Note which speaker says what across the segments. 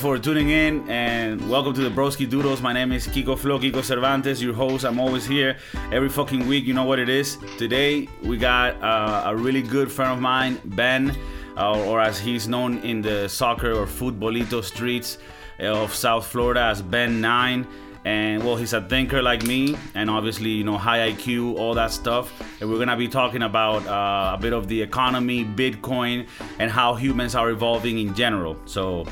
Speaker 1: For tuning in and welcome to the Broski Doodles. My name is Kiko Flo, Kiko Cervantes, your host. I'm always here every fucking week. You know what it is. Today we got uh, a really good friend of mine, Ben, uh, or as he's known in the soccer or futbolito streets of South Florida as Ben Nine. And well, he's a thinker like me, and obviously, you know, high IQ, all that stuff. And we're gonna be talking about uh, a bit of the economy, Bitcoin, and how humans are evolving in general. So,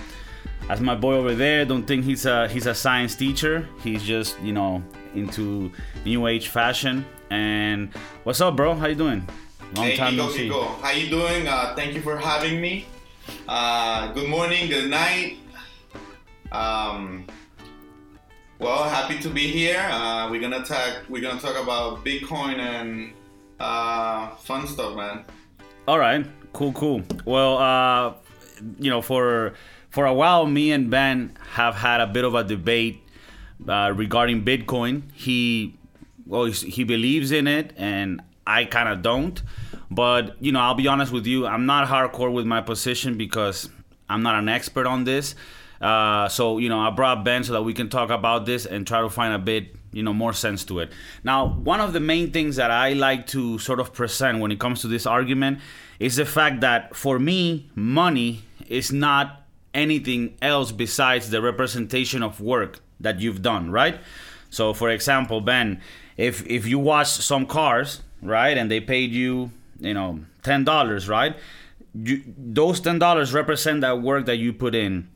Speaker 1: as my boy over there, don't think he's a he's a science teacher. He's just you know into new age fashion. And what's up, bro? How you doing?
Speaker 2: Long hey, time no see. How you doing? Uh, thank you for having me. Uh, good morning, good night. Um, well, happy to be here. Uh, we're gonna talk. We're gonna talk about Bitcoin and uh, fun stuff, man.
Speaker 1: All right, cool, cool. Well, uh, you know, for for a while, me and Ben have had a bit of a debate uh, regarding Bitcoin. He well, he believes in it, and I kind of don't. But you know, I'll be honest with you. I'm not hardcore with my position because I'm not an expert on this. Uh, so you know, I brought Ben so that we can talk about this and try to find a bit you know more sense to it. Now, one of the main things that I like to sort of present when it comes to this argument is the fact that for me, money is not anything else besides the representation of work that you've done, right? So, for example, Ben, if if you wash some cars, right, and they paid you, you know, ten dollars, right? You, those ten dollars represent that work that you put in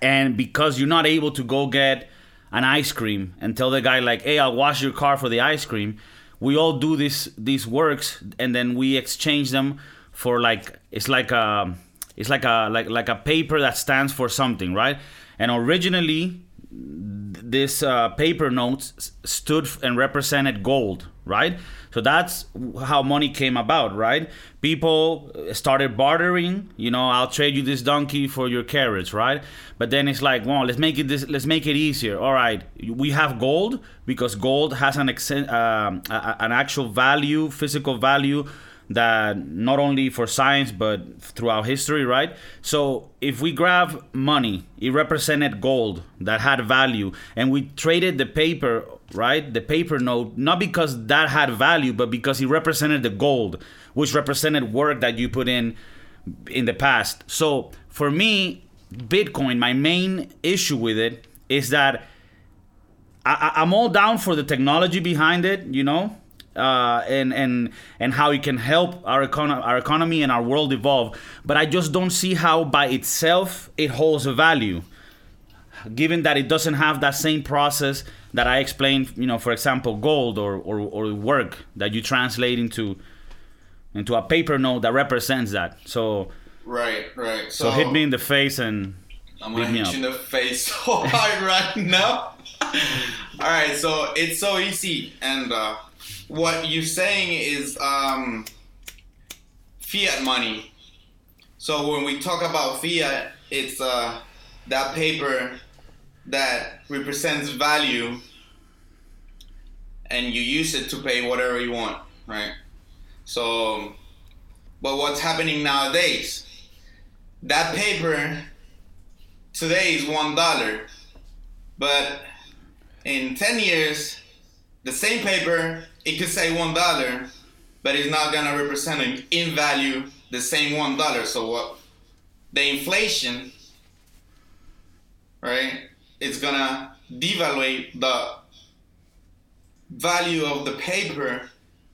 Speaker 1: and because you're not able to go get an ice cream and tell the guy like hey i'll wash your car for the ice cream we all do this these works and then we exchange them for like it's like a it's like a like like a paper that stands for something right and originally this uh, paper notes stood and represented gold right so that's how money came about, right? People started bartering, you know, I'll trade you this donkey for your carrots, right? But then it's like, well, let's make it this let's make it easier. All right, we have gold because gold has an ex- uh, an actual value, physical value that not only for science but throughout history, right? So if we grab money, it represented gold that had value, and we traded the paper, right? The paper note, not because that had value, but because it represented the gold, which represented work that you put in in the past. So for me, Bitcoin, my main issue with it is that I, I'm all down for the technology behind it, you know, uh, and and and how it can help our econ- our economy and our world evolve. But I just don't see how by itself it holds a value, given that it doesn't have that same process that I explained. You know, for example, gold or or, or work that you translate into into a paper note that represents that. So
Speaker 2: right, right.
Speaker 1: So, so hit me in the face and.
Speaker 2: I'm gonna hit you in the face so hard right now. All right, so it's so easy and. Uh, what you're saying is um, fiat money. So when we talk about fiat, it's uh, that paper that represents value, and you use it to pay whatever you want, right? So, but what's happening nowadays? That paper today is one dollar, but in ten years, the same paper it could say one dollar, but it's not gonna represent in value the same one dollar. So what? The inflation, right? It's gonna devalue the value of the paper,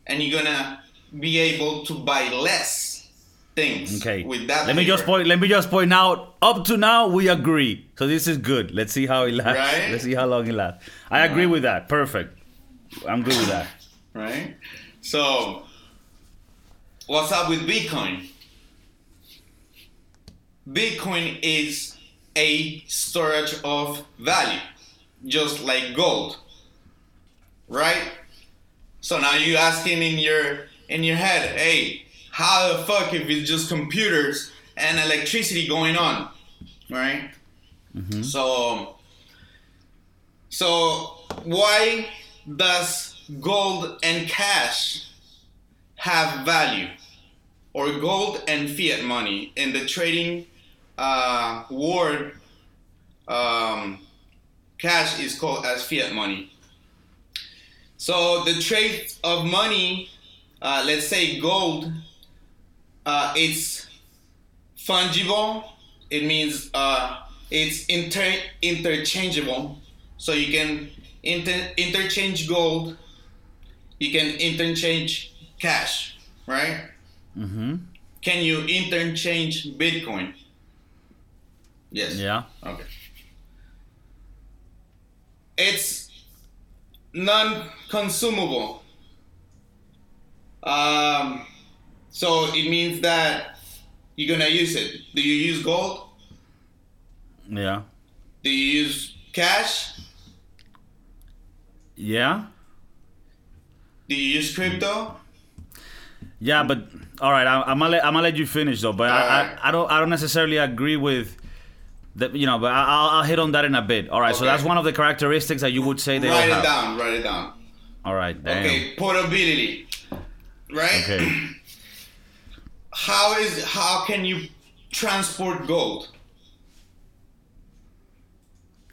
Speaker 2: and you're gonna be able to buy less things.
Speaker 1: Okay.
Speaker 2: With that.
Speaker 1: Let paper. me just point. Let me just point out. Up to now, we agree. So this is good. Let's see how it lasts. Right? Let's see how long it lasts. I agree right. with that. Perfect. I'm good with that
Speaker 2: right? So, what's up with Bitcoin? Bitcoin is a storage of value, just like gold, right? So now you asking in your in your head, hey, how the fuck if it's just computers and electricity going on, right? Mm-hmm. So, so why does gold and cash have value, or gold and fiat money in the trading uh, world um, cash is called as fiat money. So the trade of money, uh, let's say gold, uh, it's fungible. It means uh, it's inter- interchangeable. So you can inter- interchange gold. You can interchange cash, right?
Speaker 1: Mm-hmm.
Speaker 2: Can you interchange Bitcoin? Yes.
Speaker 1: Yeah.
Speaker 2: Okay. It's non-consumable. Um, so it means that you're gonna use it. Do you use gold?
Speaker 1: Yeah.
Speaker 2: Do you use cash?
Speaker 1: Yeah.
Speaker 2: Do you use crypto?
Speaker 1: Yeah, but all right, I, I'm gonna let, I'm gonna let you finish though. But I,
Speaker 2: Alright.
Speaker 1: I, I don't I don't necessarily agree with that. You know, but I, I'll, I'll hit on that in a bit. All right, so that's one of the characteristics that you would say they
Speaker 2: write it
Speaker 1: have.
Speaker 2: down. Write it down.
Speaker 1: All right, damn.
Speaker 2: Okay, portability. Right?
Speaker 1: Okay.
Speaker 2: How is how can you transport gold?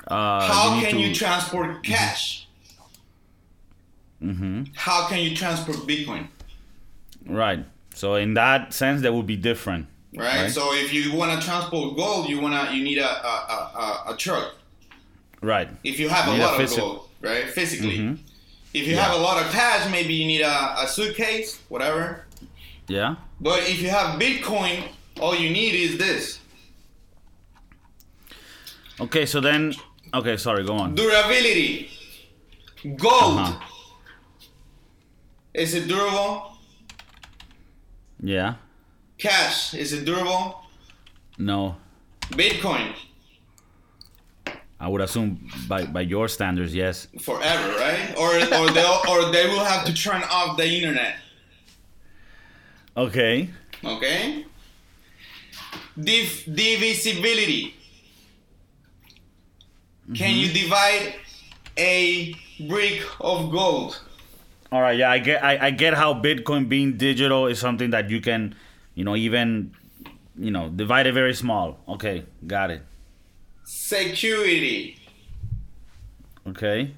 Speaker 1: Uh,
Speaker 2: How
Speaker 1: you
Speaker 2: can
Speaker 1: to-
Speaker 2: you transport cash?
Speaker 1: Mhm.
Speaker 2: How can you transport Bitcoin?
Speaker 1: Right. So in that sense, that would be different.
Speaker 2: Right?
Speaker 1: Right.
Speaker 2: So if you want to transport gold, you wanna you need a a, a, a, truck.
Speaker 1: Right.
Speaker 2: If you have a
Speaker 1: Need a
Speaker 2: lot of gold, right? Physically.
Speaker 1: Mhm.
Speaker 2: If you
Speaker 1: Yeah.
Speaker 2: have a lot of cash, maybe you need a, a suitcase, whatever.
Speaker 1: Yeah.
Speaker 2: But if you have Bitcoin, all you need is this.
Speaker 1: Okay. So then. Okay. Sorry. Go on.
Speaker 2: Durability. Gold.
Speaker 1: Uh-huh.
Speaker 2: Is it durable?
Speaker 1: Yeah.
Speaker 2: Cash. Is it durable?
Speaker 1: No.
Speaker 2: Bitcoin.
Speaker 1: I would assume by by your standards, yes.
Speaker 2: Forever, right? Or or they or they will have to turn off the internet.
Speaker 1: Okay.
Speaker 2: Okay. Div- divisibility. Can you mm-hmm. divide a brick of gold?
Speaker 1: All right. Yeah. I get. I, I get how Bitcoin being digital is something that you can, you know, even, you know, divide it very small. Okay. Got it.
Speaker 2: Security.
Speaker 1: Okay.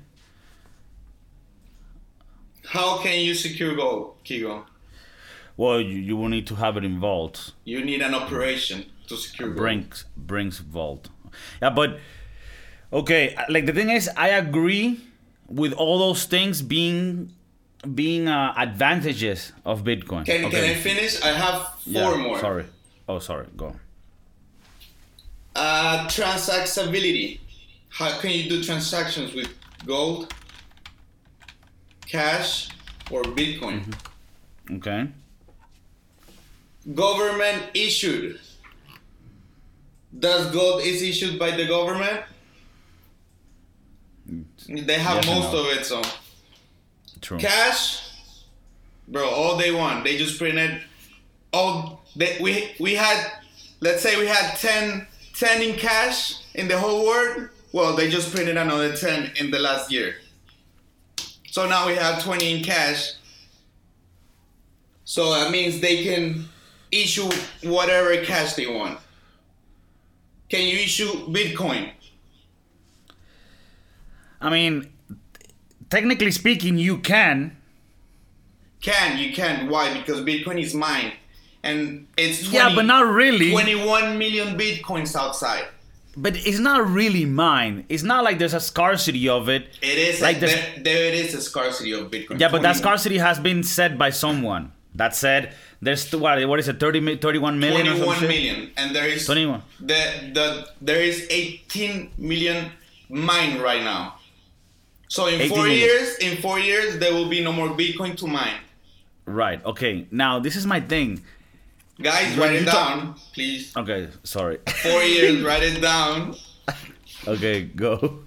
Speaker 2: How can you secure gold, Kiko?
Speaker 1: Well, you, you will need to have it in vault.
Speaker 2: You need an operation to secure gold.
Speaker 1: Brinks Brinks vault. Yeah, but okay, like the thing is, I agree with all those things being being uh, advantages of Bitcoin.
Speaker 2: Can,
Speaker 1: okay.
Speaker 2: can I finish? I have four
Speaker 1: Yeah,
Speaker 2: more.
Speaker 1: Sorry. Oh, sorry. Go.
Speaker 2: Uh, transactability. How can you do transactions with gold, cash, or Bitcoin?
Speaker 1: Mm-hmm. Okay.
Speaker 2: Government issued. Does gold is issued by the government? They have
Speaker 1: Yes
Speaker 2: most
Speaker 1: no.
Speaker 2: of it, so
Speaker 1: True.
Speaker 2: cash, bro. All they want, they just printed. All oh, they, we we had, let's say we had 10, 10 in cash in the whole world. Well, they just printed another ten in the last year. So now we have twenty in cash. So that means they can issue whatever cash they want. Can you issue Bitcoin?
Speaker 1: I mean, technically speaking, you can.
Speaker 2: Can you can? Why? Because Bitcoin is mine, and it's 20,
Speaker 1: Yeah, but not really.
Speaker 2: 21 million bitcoins outside.
Speaker 1: But it's not really mine. It's not like there's a scarcity of it.
Speaker 2: It is
Speaker 1: Like this-
Speaker 2: there, there it is a scarcity of Bitcoin.
Speaker 1: Yeah, but that scarcity has been set by someone. That said, there's what? What is it? 30, mi- 31 million or
Speaker 2: 21
Speaker 1: something?
Speaker 2: million, and there is
Speaker 1: 21.
Speaker 2: the the there is 18 million mine right now. So in
Speaker 1: 18
Speaker 2: four
Speaker 1: million.
Speaker 2: years, in four years, there will be no more Bitcoin to mine.
Speaker 1: Right. Okay. Now this is my thing.
Speaker 2: Guys,
Speaker 1: When
Speaker 2: write it
Speaker 1: you talk-
Speaker 2: down, please.
Speaker 1: Okay. Sorry.
Speaker 2: Four years, write it down.
Speaker 1: okay. Go.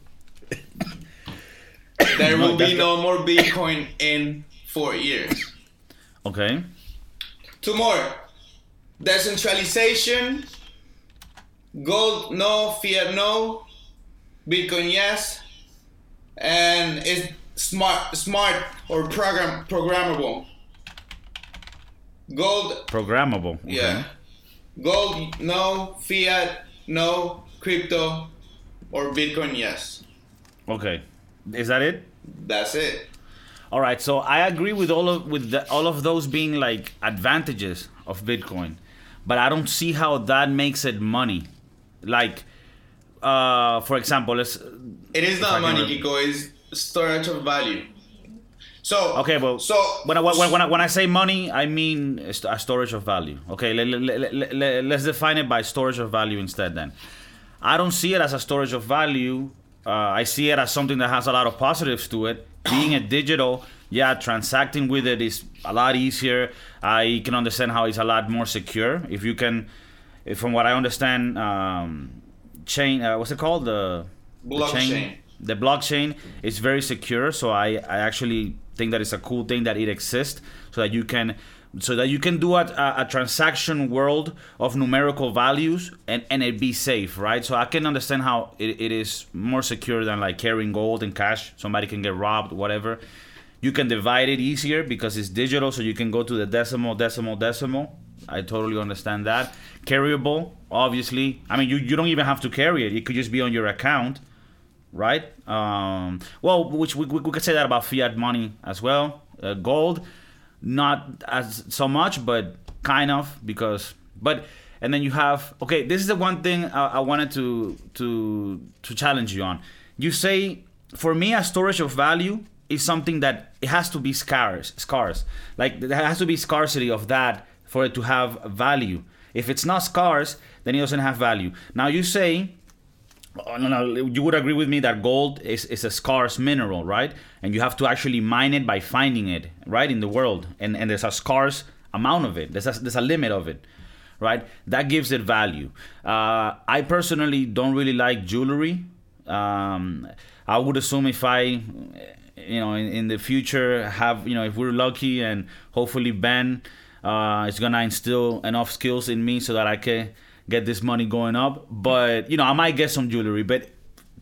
Speaker 2: There
Speaker 1: No,
Speaker 2: will be no more Bitcoin in four years.
Speaker 1: Okay.
Speaker 2: Two more. Decentralization. Gold no, fiat no, Bitcoin yes, and it's smart, smart or program programmable. Gold
Speaker 1: Programmable. Okay.
Speaker 2: yeah, gold no, fiat no, crypto or Bitcoin, yes.
Speaker 1: Okay, is that it?
Speaker 2: That's it.
Speaker 1: All right, so I agree with all of with the, all of those being like advantages of Bitcoin, but I don't see how that makes it money. Like, uh, for example, let's.
Speaker 2: It is not money, Kiko. It's storage of value. So
Speaker 1: Okay, well,
Speaker 2: so
Speaker 1: when I, when, when I, when I say money, I mean a storage of value. Okay, let, let, let, let, let's define it by storage of value instead. Then, I don't see it as a storage of value. Uh, I see it as something that has a lot of positives to it. Being a digital, yeah, transacting with it is a lot easier. I can understand how it's a lot more secure. If you can, if from what I understand, um, chain, uh, what's it called? The the
Speaker 2: Blockchain.
Speaker 1: the blockchain is very secure so I, I actually think that it's a cool thing that it exists so that you can so that you can do a, a, a transaction world of numerical values and, and it be safe right? So i can understand how it, it is more secure than like carrying gold and cash. Somebody can get robbed whatever. You can divide it easier because it's digital so you can go to the decimal decimal decimal. I totally understand that. Carryable obviously. I mean you, you don't even have to carry it. It could just be on your account right? Um, well, which we, we, could say that about fiat money as well. Uh, gold, not as so much, but kind of because. But and then you have okay. This is the one thing I, I wanted to to to challenge you on. You say for me, a storage of value is something that it has to be scarce. Scarce, like there has to be scarcity of that for it to have value. If it's not scarce, then it doesn't have value. Now you say Oh, no, no, you would agree with me that gold is, is a scarce mineral, right? And you have to actually mine it by finding it, right, in the world. And, and there's a scarce amount of it, there's a, there's a limit of it, right? That gives it value. Uh, I personally don't really like jewelry. Um, I would assume if I, you know, in, in the future have, you know, if we're lucky and hopefully Ben uh, is going to instill enough skills in me so that I can get this money going up. But you know, I might get some jewelry, but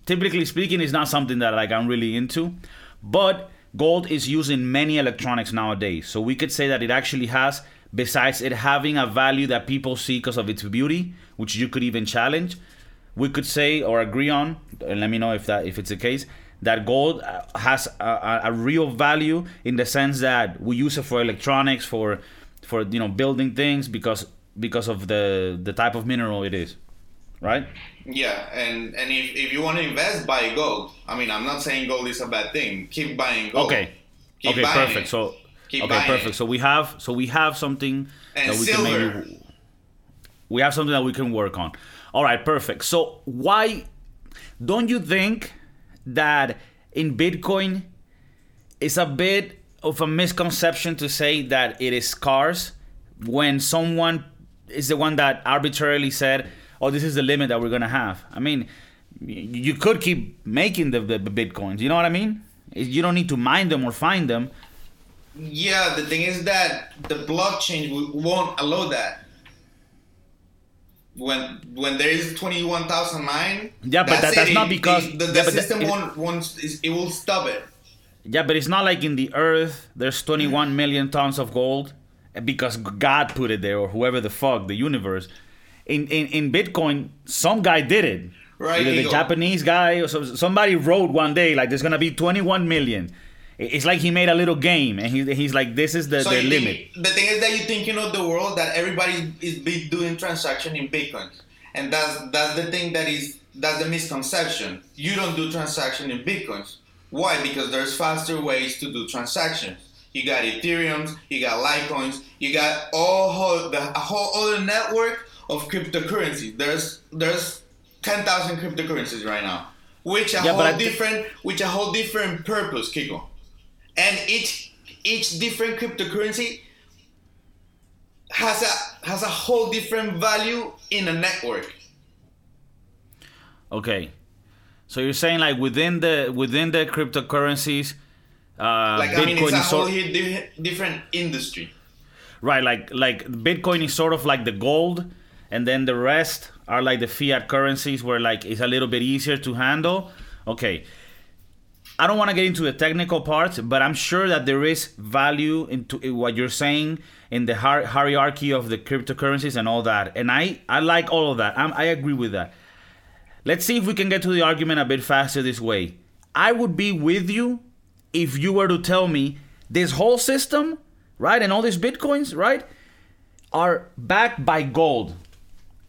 Speaker 1: typically speaking, it's not something that like I'm really into. But gold is used in many electronics nowadays, so we could say that it actually has, besides it having a value that people see because of its beauty, which you could even challenge. We could say or agree on, and let me know if that if it's the case that gold uh, has a, a real value in the sense that we use it for electronics, for for you know building things because because of the the type of mineral it is, right?
Speaker 2: Yeah, and and if, if you want to invest, buy gold. I mean, I'm not saying gold is a bad thing. Keep buying gold.
Speaker 1: Okay.
Speaker 2: Keep
Speaker 1: okay, perfect.
Speaker 2: it.
Speaker 1: So
Speaker 2: Keep
Speaker 1: okay, perfect.
Speaker 2: it.
Speaker 1: So we have so we have something
Speaker 2: And
Speaker 1: that we
Speaker 2: silver.
Speaker 1: can maybe we have something that we can work on. All right, perfect. So why don't you think that in Bitcoin it's a bit of a misconception to say that it is scarce when someone is the one that arbitrarily said, "Oh, this is the limit that we're gonna have." I mean, you could keep making the, the, the bitcoins. You know what I mean? You don't need to mine them or find them.
Speaker 2: Yeah, the thing is that the blockchain won't allow that. When when there is twenty one thousand mine,
Speaker 1: Yeah, but that- that's
Speaker 2: it.
Speaker 1: not because-
Speaker 2: the, the
Speaker 1: yeah, that-
Speaker 2: system
Speaker 1: it-
Speaker 2: won't won't it will stop it.
Speaker 1: Yeah, but it's not like in the earth there's 21 million tons of gold because God put it there or whoever the fuck, the universe. In in, in Bitcoin, some guy did it.
Speaker 2: Right,
Speaker 1: Either the
Speaker 2: Eagle.
Speaker 1: Japanese guy or so, somebody wrote one day like there's gonna be 21 million. It's like he made a little game and he, he's like this is the,
Speaker 2: So
Speaker 1: the limit.
Speaker 2: think, the thing is that you think you know the world that everybody is be doing transaction in Bitcoin, and that's that's the thing that is that's the misconception. You don't do transaction in bitcoins. Why? Because there's faster ways to do transactions. You got Ethereum's, you got Litecoins, you got all whole, the, a whole other network of cryptocurrencies. There's there's ten thousand cryptocurrencies right now, which a
Speaker 1: Yeah,
Speaker 2: whole different, which a whole different purpose, Kiko and each each different cryptocurrency has a has a whole different value in a network.
Speaker 1: Okay. So you're saying like within the within the cryptocurrencies uh
Speaker 2: Like
Speaker 1: Bitcoin
Speaker 2: I mean, it's a whole
Speaker 1: sort,
Speaker 2: di- different industry.
Speaker 1: Right, like like Bitcoin is sort of like the gold, and then the rest are like the fiat currencies, where like it's a little bit easier to handle. Okay, I don't want to get into the technical parts, but I'm sure that there is value into what you're saying in the hier- hierarchy of the cryptocurrencies and all that, and I I like all of that. I'm, I agree with that. let's see if we can get to the argument a bit faster this way. I would be with you if you were to tell me this whole system, right, and all these bitcoins, right, are backed by gold.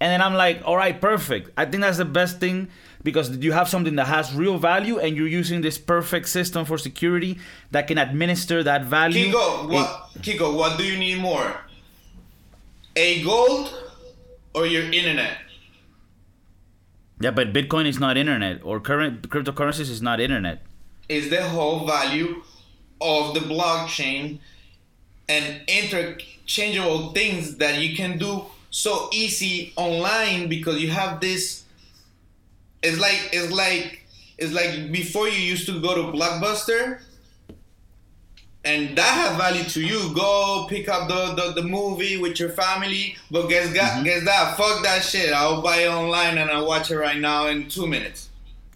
Speaker 1: And then I'm like, all right, perfect. I think that's the best thing because you have something that has real value and you're using this perfect system for security that can administer that value.
Speaker 2: Kiko, what Kiko, what do you need more? A gold or your internet?
Speaker 1: Yeah, but Bitcoin is not internet, or current cryptocurrencies is not internet.
Speaker 2: Is the whole value of the blockchain and interchangeable things that you can do so easy online because you have this. It's like it's like it's like before you used to go to Blockbuster and that has value to you. Go pick up the, the, the movie with your family, but guess mm-hmm. guess that fuck that shit. I'll buy it online and I'll watch it right now in two minutes.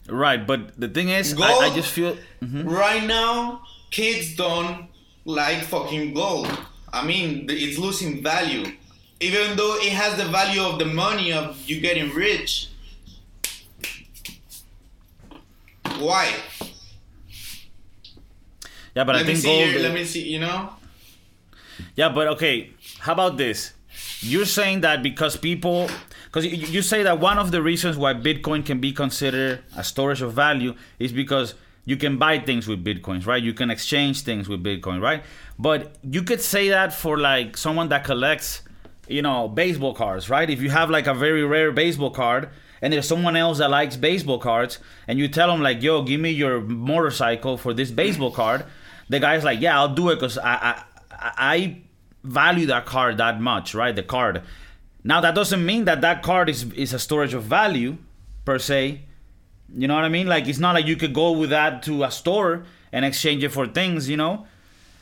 Speaker 1: Right, but the thing is, gold, I, I just feel
Speaker 2: mm-hmm. right now kids don't like fucking gold. I mean, it's losing value, even though it has the value of the money of you getting rich. Why?
Speaker 1: Yeah, but
Speaker 2: let
Speaker 1: I think
Speaker 2: gold.
Speaker 1: Your,
Speaker 2: let me see. You know.
Speaker 1: Yeah, but okay. How about this? You're saying that because people, because you, you say that one of the reasons why Bitcoin can be considered a storage of value is because you can buy things with bitcoins right you can exchange things with bitcoin right but you could say that for like someone that collects you know baseball cards right if you have like a very rare baseball card and there's someone else that likes baseball cards and you tell them like yo give me your motorcycle for this baseball card the guy's like, yeah, I'll do it because I, I I value that card that much, right? The card. Now that doesn't mean that that card is is a storage of value per se. You know what I mean? Like it's not like you could go with that to a store and exchange it for things. You know,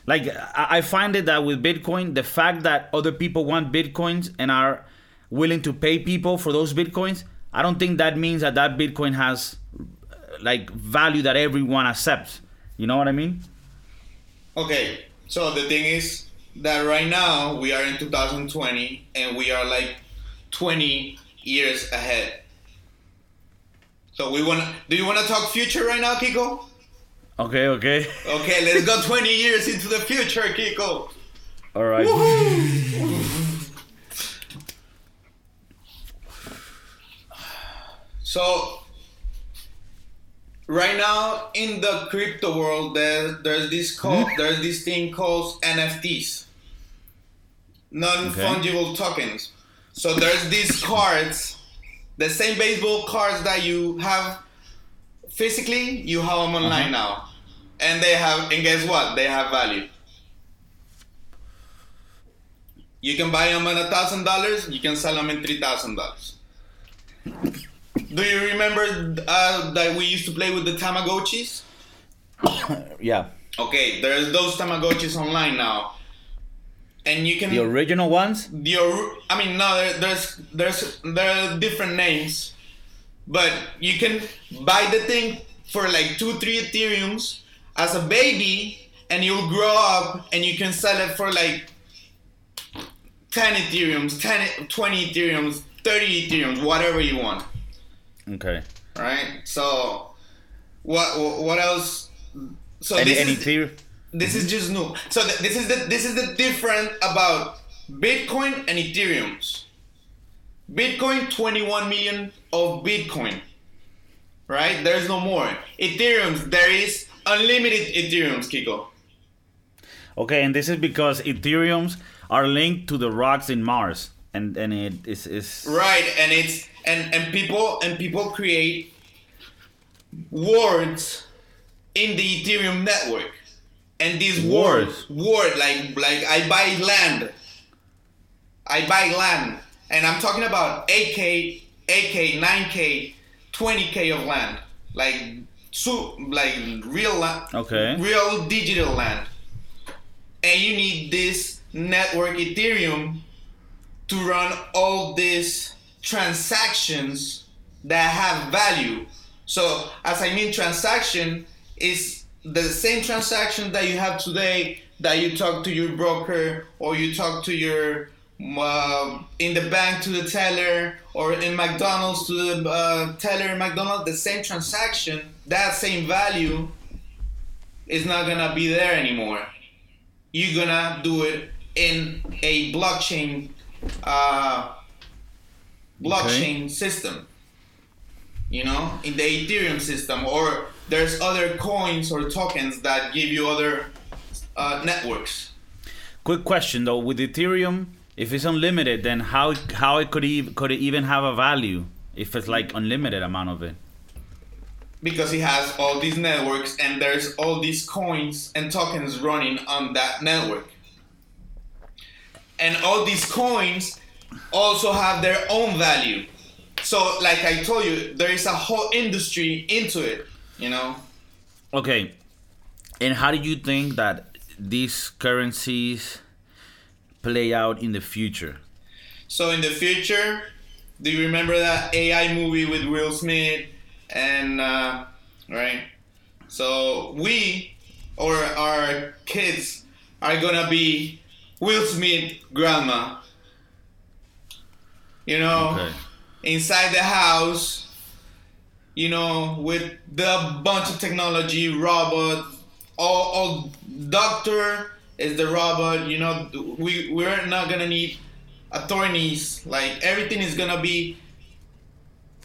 Speaker 1: like I, find it that with Bitcoin, the fact that other people want Bitcoins and are willing to pay people for those Bitcoins, I don't think that means that that Bitcoin has like value that everyone accepts. You know what I mean?
Speaker 2: Okay, so the thing is that right now we are in 2020 and we are like 20 years ahead. So we want to. Do you want to talk future right now, Kiko?
Speaker 1: Okay, okay.
Speaker 2: Okay, let's go 20 years into the future, Kiko.
Speaker 1: All right.
Speaker 2: so right now in the crypto world there, there's this called hmm? there's this thing called nfts non-fungible okay. tokens so there's these cards the same baseball cards that you have physically you have them online uh-huh. now and they have and guess what they have value you can buy them at a thousand dollars you can sell them in three thousand dollars do you remember uh, that we used to play with the Tamagotchis?
Speaker 1: yeah.
Speaker 2: Okay, there's those Tamagotchis online now, and you can
Speaker 1: the original ones.
Speaker 2: The or, I mean, no, there, there's there's there are different names, but you can buy the thing for like two, three Ethereums as a baby, and you'll grow up, and you can sell it for like 10 Ethereums, 10, 20 Ethereums, 30 Ethereums, whatever you want.
Speaker 1: Okay.
Speaker 2: Right. So, what what else? So
Speaker 1: any
Speaker 2: this
Speaker 1: any
Speaker 2: is,
Speaker 1: theory?
Speaker 2: This is mm-hmm. just new. So th- this is the this is the different about Bitcoin and Ethereum's. Bitcoin 21 million of Bitcoin. Right? There's no more. Ethereum's there is unlimited Ethereum's, Kiko.
Speaker 1: Okay, and this is because Ethereum's are linked to the rocks in Mars, and and it is is
Speaker 2: right, and it's and and people and people create words in the Ethereum network, and these words, word like like I buy land, I buy land, and I'm talking about 8k, 8k, 9k, 20k of land, like so like real land,
Speaker 1: okay,
Speaker 2: real digital land, and you need this network Ethereum to run all this transactions that have value. So, as I mean, transaction is the same transaction that you have today that you talk to your broker or you talk to your uh, in the bank to the teller or in McDonald's to the uh, teller in McDonald's, the same transaction, that same value is not gonna be there anymore. You're gonna do it in a blockchain uh, blockchain system. You know, in the Ethereum system, or there's other coins or tokens that give you other uh, networks.
Speaker 1: Quick question though, with Ethereum, if it's unlimited, then how how it could even could it even have a value if it's like unlimited amount of it?
Speaker 2: Because it has all these networks and there's all these coins and tokens running on that network. And all these coins also have their own value. So like I told you, there is a whole industry into it, you know?
Speaker 1: Okay. And how do you think that these currencies play out in the future?
Speaker 2: So in the future, do you remember that AI movie with Will Smith and uh, right? So we or our kids are gonna be Will Smith grandma. You know,
Speaker 1: Okay.
Speaker 2: inside the house, you know, with the bunch of technology, robot, all, all doctor is the robot. You know, we we're not gonna need attorneys. Like everything is gonna be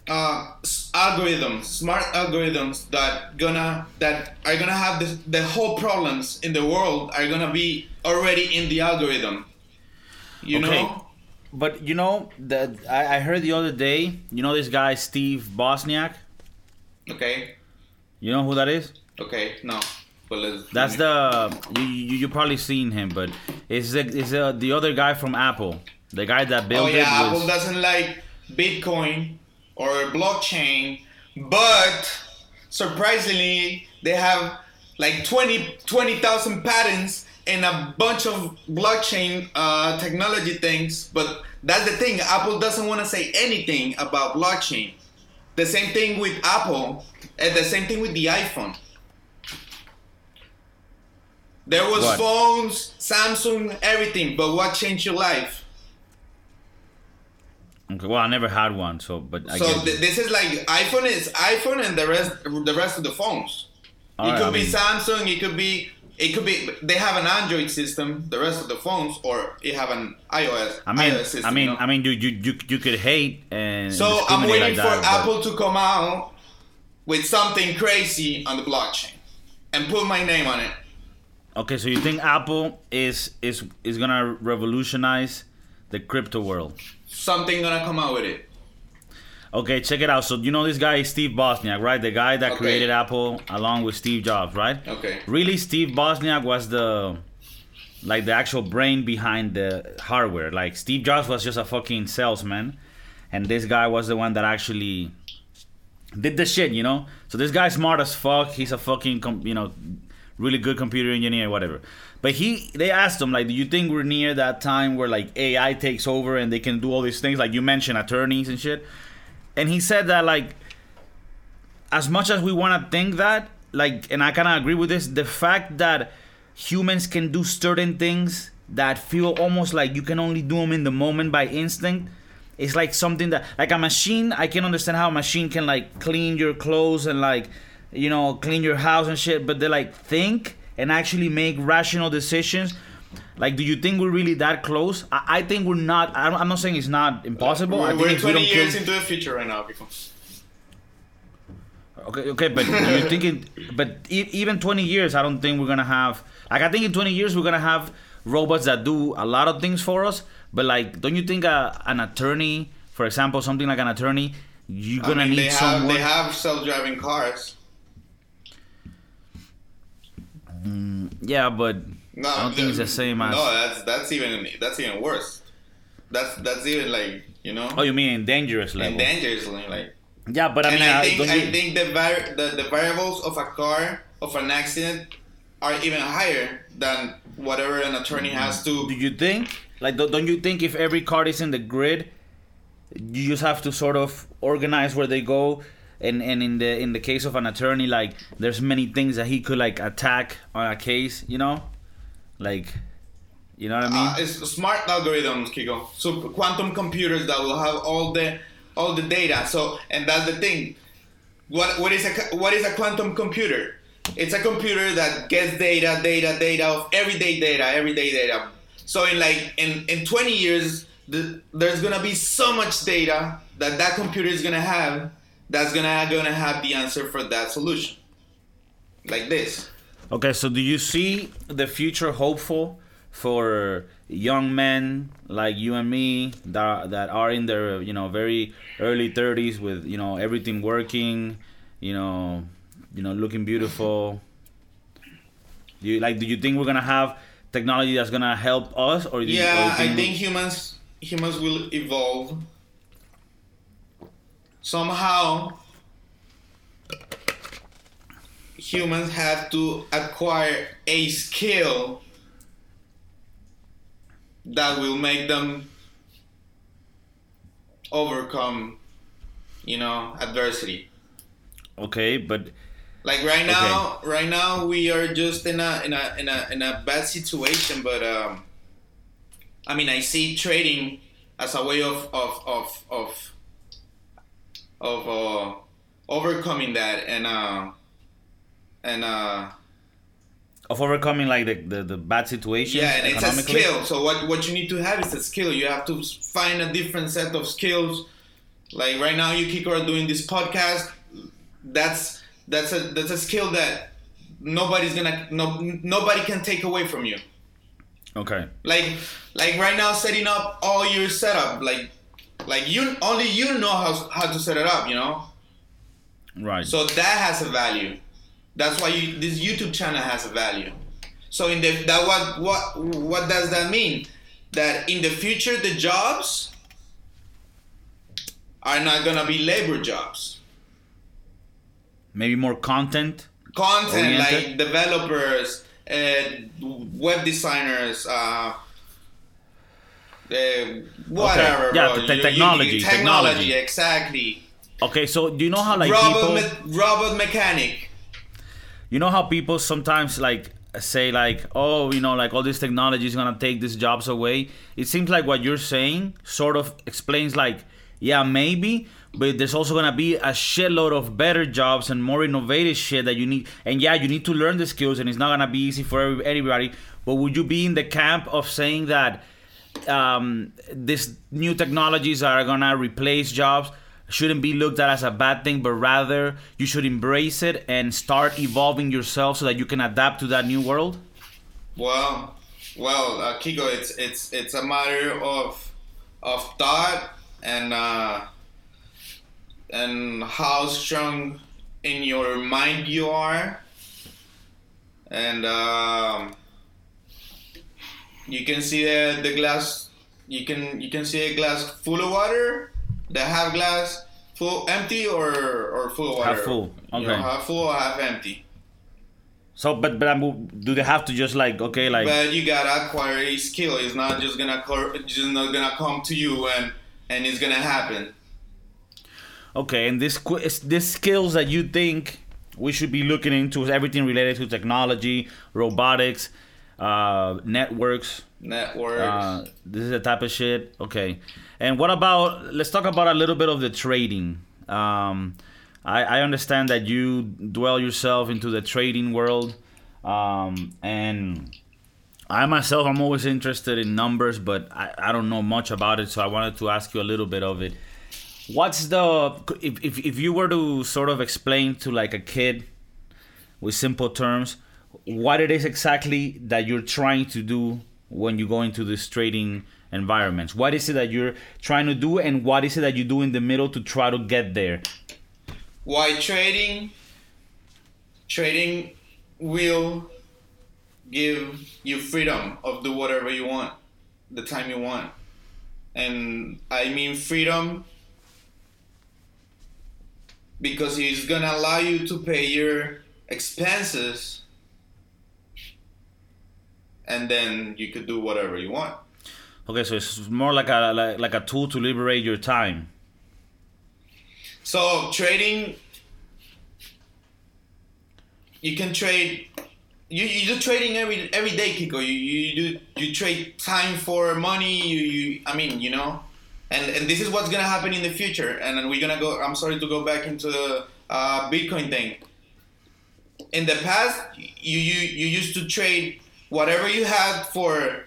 Speaker 2: uh, algorithms, smart algorithms that gonna that are gonna have the, the whole problems in the world are gonna be already in the algorithm. You
Speaker 1: Okay.
Speaker 2: know.
Speaker 1: But you know that I, I heard the other day. You know this guy Steve Wozniak.
Speaker 2: Okay.
Speaker 1: You know who that is?
Speaker 2: Okay. No.
Speaker 1: That's the you you, you probably seen him, but it's the it's the, the other guy from Apple, the guy that built
Speaker 2: Oh yeah,
Speaker 1: it.
Speaker 2: Apple doesn't like Bitcoin or blockchain, but surprisingly, they have like 20 20,000 patents and a bunch of blockchain uh, technology things. But that's the thing, Apple doesn't want to say anything about blockchain. The same thing with Apple, and the same thing with the iPhone. There was
Speaker 1: What?
Speaker 2: phones, Samsung, everything, but what changed your life?
Speaker 1: okay, well, I never had one, so but I
Speaker 2: so th- this is like iPhone is iPhone and the rest the rest of the phones.
Speaker 1: All
Speaker 2: it
Speaker 1: right,
Speaker 2: could
Speaker 1: I
Speaker 2: be
Speaker 1: mean-
Speaker 2: Samsung. It could be it could be they have an Android system. The rest of the phones or it have an iOS.
Speaker 1: I mean,
Speaker 2: iOS system,
Speaker 1: I mean,
Speaker 2: you know?
Speaker 1: I mean, you you you, you could hate and
Speaker 2: So I'm waiting
Speaker 1: like
Speaker 2: for
Speaker 1: but-
Speaker 2: Apple to come out with something crazy on the blockchain and put my name on it.
Speaker 1: Okay, so you think Apple is is is gonna revolutionize the crypto world?
Speaker 2: Something gonna come out with it.
Speaker 1: Okay, check it out. So you know this guy is Steve Wozniak, right? The guy that
Speaker 2: Okay.
Speaker 1: created Apple along with Steve Jobs, right?
Speaker 2: Okay.
Speaker 1: Really, Steve Wozniak was the like the actual brain behind the hardware. Like Steve Jobs was just a fucking salesman, and this guy was the one that actually did the shit, you know. So this guy's smart as fuck. He's a fucking com- you know really good computer engineer, whatever. But he they asked him like, do you think we're near that time where like AI takes over and they can do all these things like you mentioned attorneys and shit? And he said that like as much as we want to think that, like, and I kind of agree with this, the fact that humans can do certain things that feel almost like you can only do them in the moment by instinct is like something that, like, a machine. I can understand how a machine can like clean your clothes and like, you know, clean your house and shit, but they like think and actually make rational decisions. Like, do you think we're really that close? I, I think we're not. I'm I'm not saying it's not impossible. I
Speaker 2: We're,
Speaker 1: think
Speaker 2: we're
Speaker 1: if we
Speaker 2: 20
Speaker 1: don't kill-
Speaker 2: years into the future right now, people.
Speaker 1: Okay, okay, but you're thinking, but e- even 20 years, I don't think we're gonna have. Like, I think in 20 years we're gonna have robots that do a lot of things for us. But like, don't you think a, an attorney, for example, something like an attorney, you're gonna
Speaker 2: mean,
Speaker 1: need
Speaker 2: they have
Speaker 1: someone?
Speaker 2: they have self-driving cars.
Speaker 1: Mm, yeah, but
Speaker 2: No,
Speaker 1: I don't think it's the same as.
Speaker 2: No, that's that's even that's even worse. That's that's even like you know,
Speaker 1: oh, you mean in dangerous level?
Speaker 2: dangerously like.
Speaker 1: yeah, but I
Speaker 2: and
Speaker 1: mean,
Speaker 2: I
Speaker 1: I
Speaker 2: think I think the, var- the the variables of a car of an accident are even higher than whatever an attorney has to.
Speaker 1: do you think? Like, don't don't you think if every car is in the grid, you just have to sort of organize where they go? And and in the in the case of an attorney, like there's many things that he could like attack on a case, you know, like You know what I mean?
Speaker 2: Uh, it's smart algorithms, Kiko. So quantum computers that will have all the all the data. So and that's the thing. What what is a what is a quantum computer? It's a computer that gets data, data, data of everyday data, everyday data. So in like in in 20 years, the, there's gonna be so much data that that computer is gonna have that's gonna gonna have the answer for that solution. Like this.
Speaker 1: Okay, so do you see the future hopeful for young men like you and me that that are in their you know very early 30s with you know everything working, you know, you know looking beautiful? Do you like do you think we're going to have technology that's going to help us or do you- or
Speaker 2: Yeah,
Speaker 1: you
Speaker 2: I think humans humans will evolve somehow. Humans have to acquire a skill that will make them overcome, you know, adversity.
Speaker 1: Okay, but
Speaker 2: Like right now, right now we are just in a in a in a in a bad situation. But um, I mean, I see trading as a way of of of of of uh, overcoming that and uh and uh
Speaker 1: of overcoming like the the, the bad situation
Speaker 2: yeah, and it's a skill. So what what you need to have is a skill. You have to find a different set of skills. Like right now, you Kiko are doing this podcast. That's that's a that's a skill that nobody's gonna no nobody can take away from you.
Speaker 1: Okay.
Speaker 2: Like like right now, setting up all your setup. Like like you only you know how how to set it up. You know.
Speaker 1: Right.
Speaker 2: So that has a value. That's why you, this YouTube channel has a value. So in the that what what what does that mean? That in the future the jobs are not gonna be labor jobs.
Speaker 1: Maybe more content.
Speaker 2: Content
Speaker 1: Oriented?
Speaker 2: like developers, uh, web designers, uh, uh, whatever.
Speaker 1: Yeah,
Speaker 2: bro.
Speaker 1: the
Speaker 2: You- you-
Speaker 1: technology,
Speaker 2: technology,
Speaker 1: technology.
Speaker 2: exactly.
Speaker 1: Okay, so do you know how like
Speaker 2: robot,
Speaker 1: people
Speaker 2: me- robot mechanic.
Speaker 1: You know how people sometimes like say like oh you know like all this technology is gonna take these jobs away. It seems like what you're saying sort of explains like yeah maybe but there's also gonna be a shitload of better jobs and more innovative shit that you need and yeah you need to learn the skills and it's not gonna be easy for every- everybody but would you be in the camp of saying that um, these new technologies are gonna replace jobs shouldn't be looked at as a bad thing, but rather you should embrace it and start evolving yourself so that you can adapt to that new world.
Speaker 2: Well, well, uh, Kiko, it's it's it's a matter of of thought and uh, and how strong in your mind you are, and um, you can see the, the glass. You can you can see a glass full of water, the half glass full empty or or full of water.
Speaker 1: Half full,
Speaker 2: You know,
Speaker 1: okay.
Speaker 2: half full or half empty.
Speaker 1: So, but but I'm, do they have to just like okay, like
Speaker 2: But you gotta acquire a skill. It's not just gonna just not gonna come to you and and it's gonna happen.
Speaker 1: okay, and this this skills that you think we should be looking into is everything related to technology, robotics, uh, networks.
Speaker 2: Networks.
Speaker 1: Uh, this is the type of shit. Okay, and what about? Let's talk about a little bit of the trading. Um, I, I understand that you dwell yourself into the trading world, um, and I myself I'm always interested in numbers, but I, I don't know much about it. So I wanted to ask you a little bit of it. What's the if, if if you were to sort of explain to like a kid with simple terms what it is exactly that you're trying to do when you go into this trading environments what is it that you're trying to do and what is it that you do in the middle to try to get there
Speaker 2: Why trading? Trading will give you freedom of do whatever you want, the time you want, and I mean freedom because it's gonna allow you to pay your expenses, and then you could do whatever you want.
Speaker 1: Okay so it's more like a like, like a tool to liberate your time
Speaker 2: So trading, you can trade you, you do trading every every day, Kiko. You you do you trade time for money. You, you I mean you know, and and this is what's gonna happen in the future. And we're gonna go. I'm sorry to go back into the uh, Bitcoin thing. In the past, you you you used to trade whatever you had for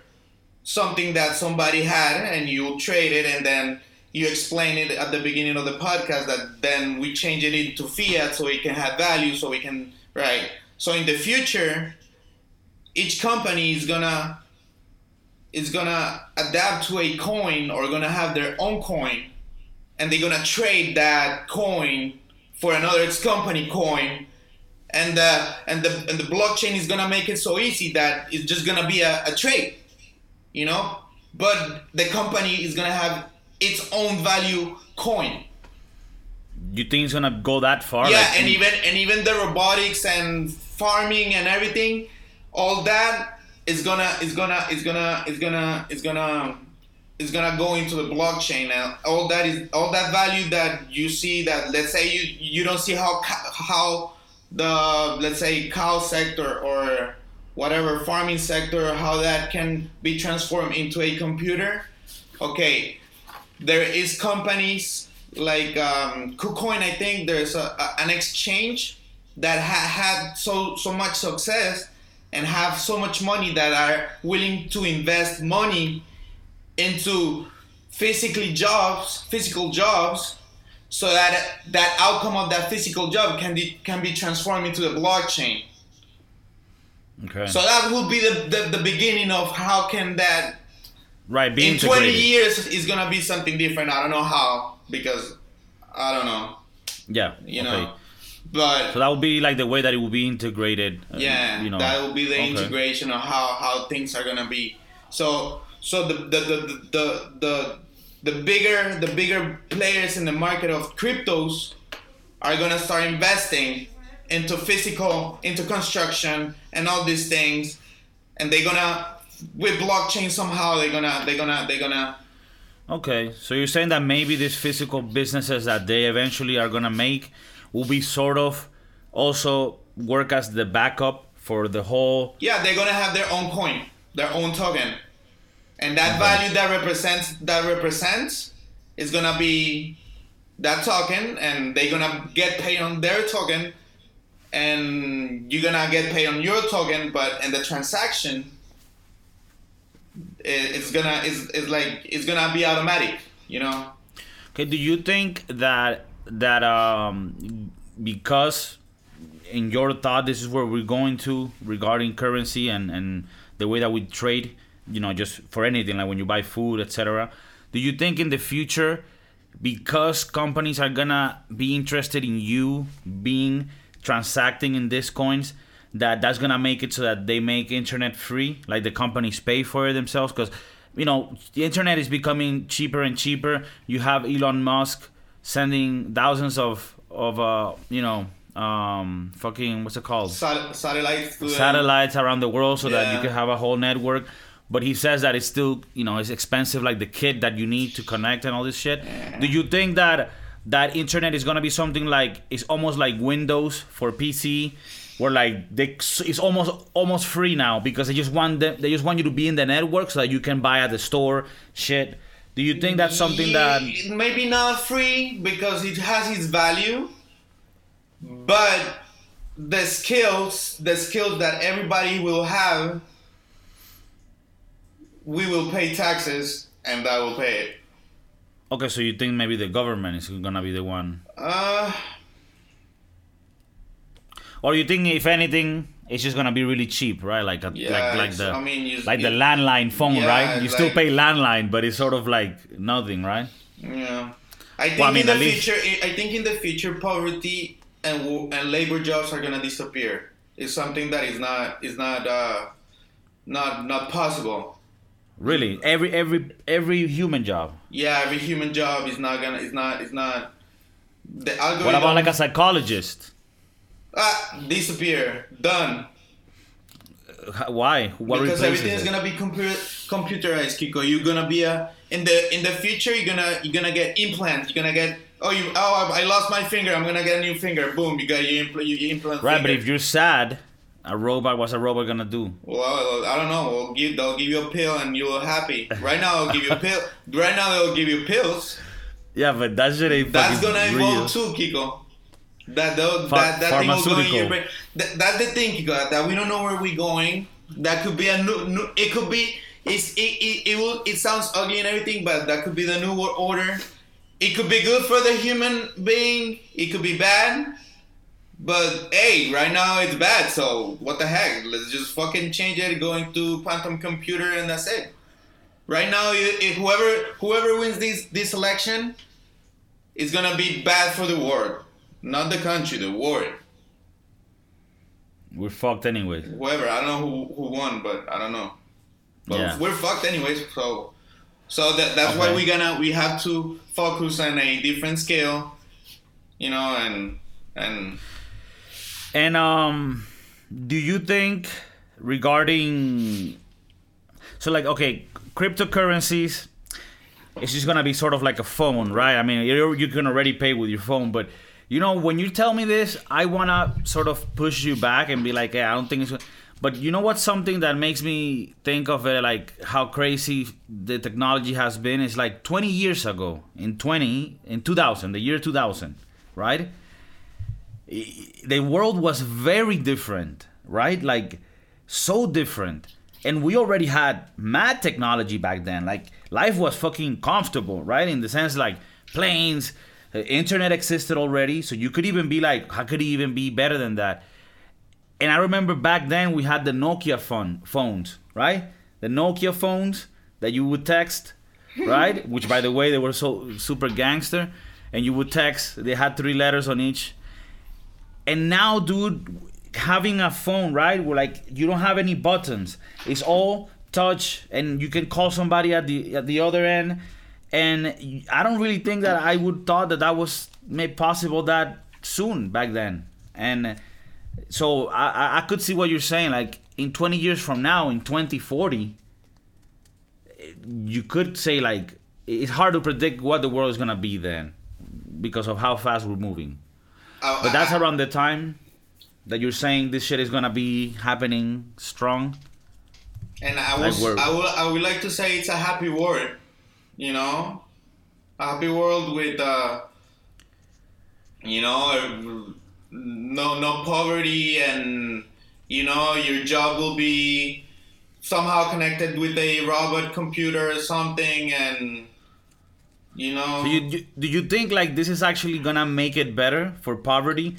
Speaker 2: something that somebody had, and you trade it, and then you explain it at the beginning of the podcast that then we change it into fiat so it can have value, so we can right? So in the future, each company is gonna is gonna adapt to a coin or gonna have their own coin, and they're gonna trade that coin for another company coin, and the and the and the blockchain is gonna make it so easy that it's just gonna be a, a trade, you know. But the company is gonna have its own value coin
Speaker 1: you think it's gonna go that far?
Speaker 2: Yeah, like, and even and even the robotics and farming and everything, all that is gonna is gonna is gonna is gonna is gonna is gonna go into the blockchain and all that is all that value that you see that let's say you you don't see how how the let's say cow sector or whatever farming sector how that can be transformed into a computer okay there is companies like um, KuCoin, I think there's a, a, an exchange that ha- had so so much success and have so much money that are willing to invest money into physically jobs, physical jobs, so that that outcome of that physical job can be can be transformed into the blockchain. Okay. So that will be the, the, the beginning of how can that
Speaker 1: right
Speaker 2: be in integrated. 20 years is gonna be something different. I don't know how because I don't know.
Speaker 1: Yeah.
Speaker 2: You okay. know. But
Speaker 1: so that would be like the way that it will be integrated.
Speaker 2: Uh, yeah, you know, that will be the okay. integration of how, how things are gonna be. So so the the, the the the the bigger the bigger players in the market of cryptos are gonna start investing into physical, into construction, and all these things, and they're gonna with blockchain somehow they're gonna they're gonna they're gonna
Speaker 1: Okay, so you're saying that maybe these physical businesses that they eventually are gonna make will be sort of also work as the backup for the whole.
Speaker 2: Yeah, they're gonna have their own coin, their own token, and that okay. value that represents that represents is gonna be that token, and they're gonna get paid on their token, and you're gonna get paid on your token, but in the transaction it's gonna it's, it's like it's gonna be automatic you know?
Speaker 1: Okay do you think that that um because in your thought this is where we're going to regarding currency and and the way that we trade you know just for anything like when you buy food etc do you think in the future because companies are gonna be interested in you being transacting in these coins that that's gonna make it so that they make internet free, like the companies pay for it themselves, because you know the internet is becoming cheaper and cheaper. You have Elon Musk sending thousands of of uh you know um fucking what's it called
Speaker 2: Sat- satellites
Speaker 1: satellites around the world so yeah. that you can have a whole network but he says that it's still you know it's expensive like the kit that you need to connect and all this shit yeah. do you think that that internet is gonna be something like it's almost like windows for pc where like they, it's almost almost free now because they just want them, they just want you to be in the network so that you can buy at the store shit. Do you think that's something that
Speaker 2: maybe not free because it has its value, but the skills, the skills that everybody will have, we will pay taxes and that will pay it.
Speaker 1: Okay, so you think maybe the government is gonna be the one?
Speaker 2: Uh,
Speaker 1: or you think if anything it's just gonna be really cheap, right? Like a, yeah, like like the
Speaker 2: I mean, you,
Speaker 1: like the landline phone, yeah, right? You still like, pay landline, but it's sort of like nothing, right?
Speaker 2: Yeah, I think well, I mean, in the future, I think in the future, poverty and and labor jobs are gonna disappear. It's something that is not is not uh, not not possible.
Speaker 1: Really, every every every human job.
Speaker 2: Yeah, every human job is not gonna is not is not.
Speaker 1: The algorithm, what about like a psychologist?
Speaker 2: Ah, disappear. Done.
Speaker 1: Why?
Speaker 2: What because everything is gonna be computer computerized, Kiko. You're gonna be a in the in the future. You're gonna you're gonna get implants. You're gonna get oh you oh I lost my finger. I'm gonna get a new finger. Boom! You got your, impl- your implant.
Speaker 1: Right,
Speaker 2: finger.
Speaker 1: but if you're sad a robot. What's a robot gonna do?
Speaker 2: Well, I don't know. We'll give, they'll give you a pill and you're happy. Right now, they'll give you a pill. Right now, they'll give you pills.
Speaker 1: Yeah, but that shit ain't
Speaker 2: That's gonna
Speaker 1: real.
Speaker 2: evolve too, Kiko. That though,
Speaker 1: Pha-
Speaker 2: that that thing will go in your brain. That, that's the thing, Kiko. That we don't know where we're going. That could be a new. new it could be. It's, it, it, it will. It sounds ugly and everything, but that could be the new world order. It could be good for the human being. It could be bad. But hey, right now it's bad. So what the heck? Let's just fucking change it. going to quantum computer and that's it. Right now, if whoever whoever wins this this election, is gonna be bad for the world, not the country, the world.
Speaker 1: We're fucked anyway.
Speaker 2: Whoever I don't know who, who won, but I don't know. But
Speaker 1: Yeah.
Speaker 2: we're fucked anyways. So so that that's why we gonna we have to focus on a different scale, you know, and and
Speaker 1: And um, do you think regarding so like okay, cryptocurrencies, it's just gonna be sort of like a phone, right? I mean, you can already pay with your phone, but you know when you tell me this, I wanna sort of push you back and be like, hey, I don't think it's. But you know what's something that makes me think of it like how crazy the technology has been is like 20 years ago in 20 in 2000 the year 2000 right the world was very different, right? Like so different. And we already had mad technology back then. Like life was fucking comfortable, right? In the sense like planes, uh, internet existed already, so you could even be like, how could it even be better than that? And I remember back then we had the Nokia phone phones, right? The Nokia phones that you would text, right? Which by the way they were so super gangster. And you would text, they had three letters on each and now dude having a phone right where like you don't have any buttons. It's all touch and you can call somebody at the at the other end. And i don't really think that i would thought that that was made possible that soon back then. And so i I- could see what you're saying. Like in 20 years from now in 2040 you could say like it's hard to predict what the world is gonna be then because of how fast we're moving
Speaker 2: I,
Speaker 1: but that's
Speaker 2: I-
Speaker 1: around the time that you're saying this shit is gonna be happening strong.
Speaker 2: And I
Speaker 1: Like
Speaker 2: was,
Speaker 1: we're-
Speaker 2: I would, I would like to say it's a happy world, you know, a happy world with, uh, you know, no, no poverty, and you know, your job will be somehow connected with a robot computer or something, and you know,
Speaker 1: Do you, you do you think like this is actually gonna make it better for poverty?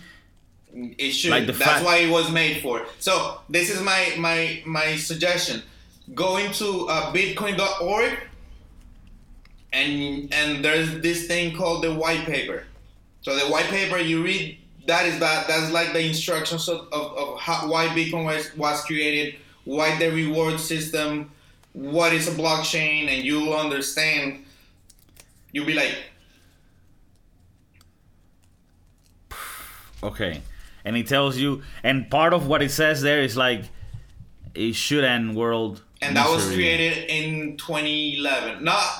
Speaker 2: It should.
Speaker 1: Like
Speaker 2: That's
Speaker 1: fact-
Speaker 2: why it was made for. So this is my my my suggestion. Go into uh, Bitcoin.org, and and there's this thing called the white paper. So the white paper you read that is that that's like the instructions of, of, of how, why Bitcoin was was created, why the reward system, what is a blockchain, and you'll understand. You'll be like,
Speaker 1: Okay, and it tells you, and part of what it says there is like, it should end world.
Speaker 2: and that was created in 2011 not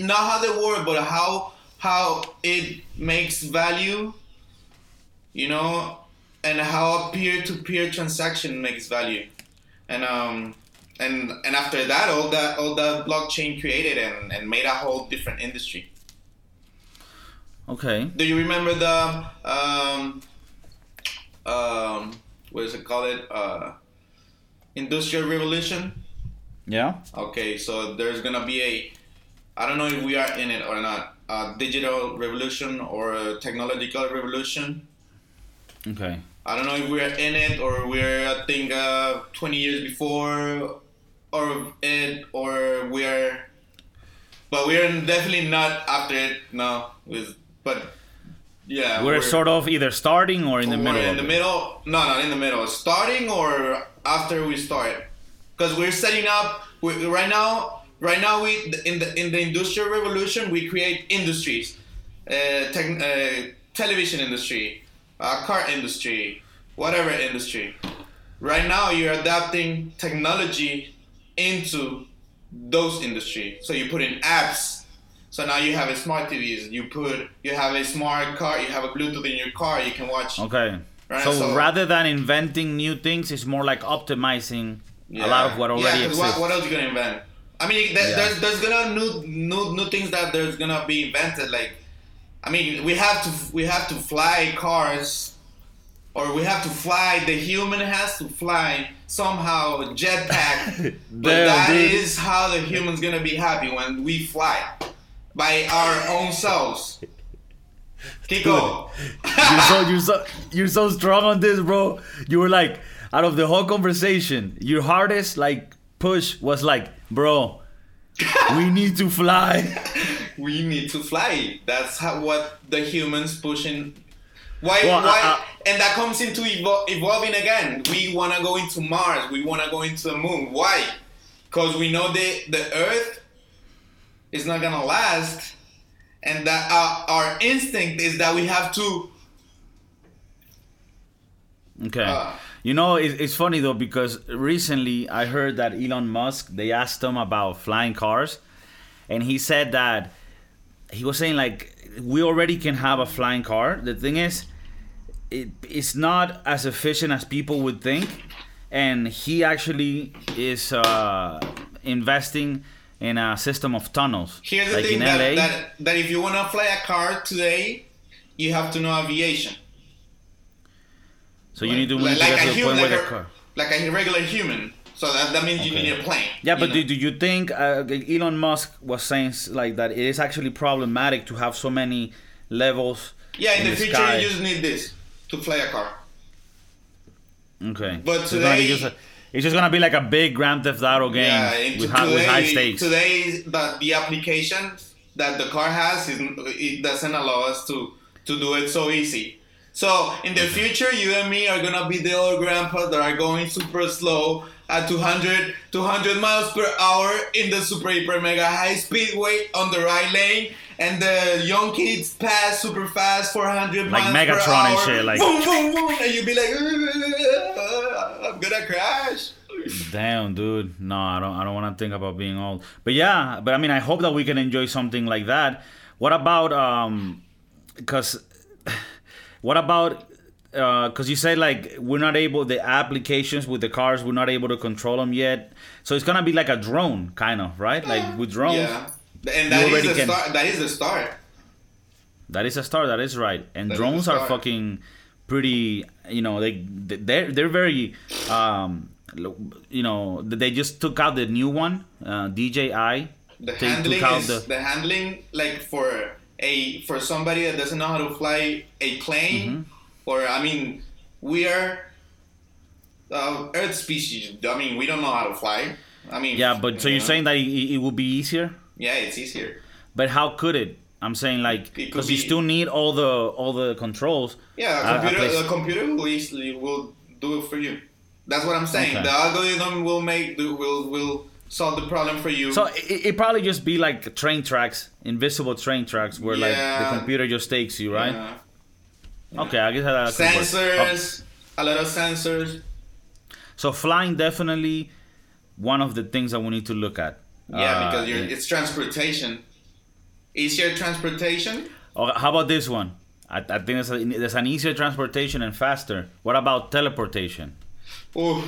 Speaker 2: not how they work but how how it makes value you know and how a peer-to-peer transaction makes value. And um and and after that all that all that blockchain created and and made a whole different industry
Speaker 1: Okay.
Speaker 2: do you remember the um um what is it called it uh industrial revolution
Speaker 1: Yeah.
Speaker 2: Okay, so there's gonna be a, I don't know if we are in it or not, a digital revolution or a technological revolution.
Speaker 1: Okay.
Speaker 2: I don't know if we're in it or we're, I think, uh, 20 years before or it or we're, but we're definitely not after it. No, with but yeah,
Speaker 1: We're, sort of either starting or in the
Speaker 2: we're
Speaker 1: middle.
Speaker 2: in the
Speaker 1: it.
Speaker 2: middle. No, not in the middle. Starting or after we start, because we're setting up. We, right now, right now we in the in the industrial revolution we create industries, uh, tech, uh, television industry, uh, car industry, whatever industry. Right now you're adapting technology into those industry. So you put in apps. So now you have a smart TVs. You put you have a smart car. You have a Bluetooth in your car. You can watch
Speaker 1: Okay.
Speaker 2: Right?
Speaker 1: So, rather than inventing new things, it's more like optimizing a lot of what already
Speaker 2: yeah,
Speaker 1: exists.
Speaker 2: What, what else you gonna invent? I mean, there,
Speaker 1: Yeah.
Speaker 2: there's there's gonna new new new things that there's gonna be invented. Like, I mean, we have to we have to fly cars, or we have to fly. The human has to fly somehow jetpack. but
Speaker 1: Damn,
Speaker 2: that
Speaker 1: dude.
Speaker 2: is how the human's gonna be happy when we fly by our own selves. Kiko.
Speaker 1: you're so you're so you're so strong on this, bro. You were like out of the whole conversation, your hardest like push was like, bro, we need to fly.
Speaker 2: we need to fly. That's how what the humans pushing. Why?
Speaker 1: Well,
Speaker 2: why?
Speaker 1: I-
Speaker 2: and that comes into evol- evolving again. We want to go into Mars. We want to go into the moon. Why? Because we know the the Earth is not gonna last, and that our, our instinct is that we have to.
Speaker 1: Okay.
Speaker 2: Uh.
Speaker 1: you know, it, it's funny though because recently I heard that Elon Musk they asked him about flying cars, and he said that he was saying like we already can have a flying car. The thing is, it, it's not as efficient as people would think, and he actually is uh, investing in a system of tunnels.
Speaker 2: Here's the
Speaker 1: like
Speaker 2: thing
Speaker 1: in
Speaker 2: that,
Speaker 1: LA.
Speaker 2: that that if you want to fly a car today, you have to know aviation.
Speaker 1: so you need to,
Speaker 2: like,
Speaker 1: to
Speaker 2: like
Speaker 1: get
Speaker 2: a human,
Speaker 1: point where
Speaker 2: like
Speaker 1: the
Speaker 2: a,
Speaker 1: car.
Speaker 2: like a regular human. So that, that means you need a plane.
Speaker 1: Yeah, but
Speaker 2: know?
Speaker 1: do, do you think uh, Elon Musk was saying like that it is actually problematic to have so many levels?
Speaker 2: Yeah, in, the, future
Speaker 1: sky?
Speaker 2: you just need this to fly a car.
Speaker 1: Okay.
Speaker 2: But
Speaker 1: So it's
Speaker 2: today-
Speaker 1: just a- it's just gonna be like a big Grand Theft Auto game
Speaker 2: Yeah,
Speaker 1: with,
Speaker 2: to-
Speaker 1: high, with high
Speaker 2: today,
Speaker 1: stakes.
Speaker 2: today the, the application that the car has is it doesn't allow us to to do it so easy. So in the future, you and me are gonna be the old grandpa that are going super slow at 200 200 miles per hour in the super hyper mega high speedway on the right lane. And the young kids pass super fast, 400
Speaker 1: Like
Speaker 2: miles per
Speaker 1: Megatron and shit, like-
Speaker 2: boom, boom, boom, and you be like, "Uh, I'm gonna crash.
Speaker 1: Damn, dude. No, I don't. I don't want to think about being old. But yeah, but I mean, I hope that we can enjoy something like that. What about um, because what about because you said like we're not able the applications with the cars we're not able to control them yet. So it's gonna be like a drone, kind of, right? Like with drones.
Speaker 2: Yeah, and that is
Speaker 1: already
Speaker 2: the
Speaker 1: can-
Speaker 2: start. That is the start.
Speaker 1: That is a start. That is right. And
Speaker 2: That is
Speaker 1: drones are fucking pretty. You know, they they're they're very. Um, you know, they just took out the new one, uh, DJI.
Speaker 2: The
Speaker 1: They
Speaker 2: handling
Speaker 1: took out
Speaker 2: is
Speaker 1: the-
Speaker 2: the... handling like for a for somebody that doesn't know how to fly a plane,
Speaker 1: Mm-hmm.
Speaker 2: Or I mean, we are uh, Earth species. I mean, we don't know how to fly. I mean,
Speaker 1: Yeah, but so
Speaker 2: you
Speaker 1: you're saying that it, it would be easier?
Speaker 2: yeah, it's easier.
Speaker 1: But how could it? I'm saying like because you still need all the all the controls.
Speaker 2: Yeah,
Speaker 1: Uh,
Speaker 2: a computer,
Speaker 1: a
Speaker 2: a computer will easily will do it for you. That's what I'm saying.
Speaker 1: Okay.
Speaker 2: The algorithm will make the- will will solve the problem for you.
Speaker 1: So it, it probably just be like train tracks, invisible train tracks, where like the computer just takes you, right?
Speaker 2: Yeah.
Speaker 1: Okay, I guess work.
Speaker 2: sensors, a lot of sensors.
Speaker 1: So flying definitely one of the things that we need to look at.
Speaker 2: Yeah,
Speaker 1: Uh,
Speaker 2: because you're, it's transportation. Easier transportation.
Speaker 1: Oh, how about this one? I, I think there's, a, there's an easier transportation and faster. What about teleportation?
Speaker 2: Ooh.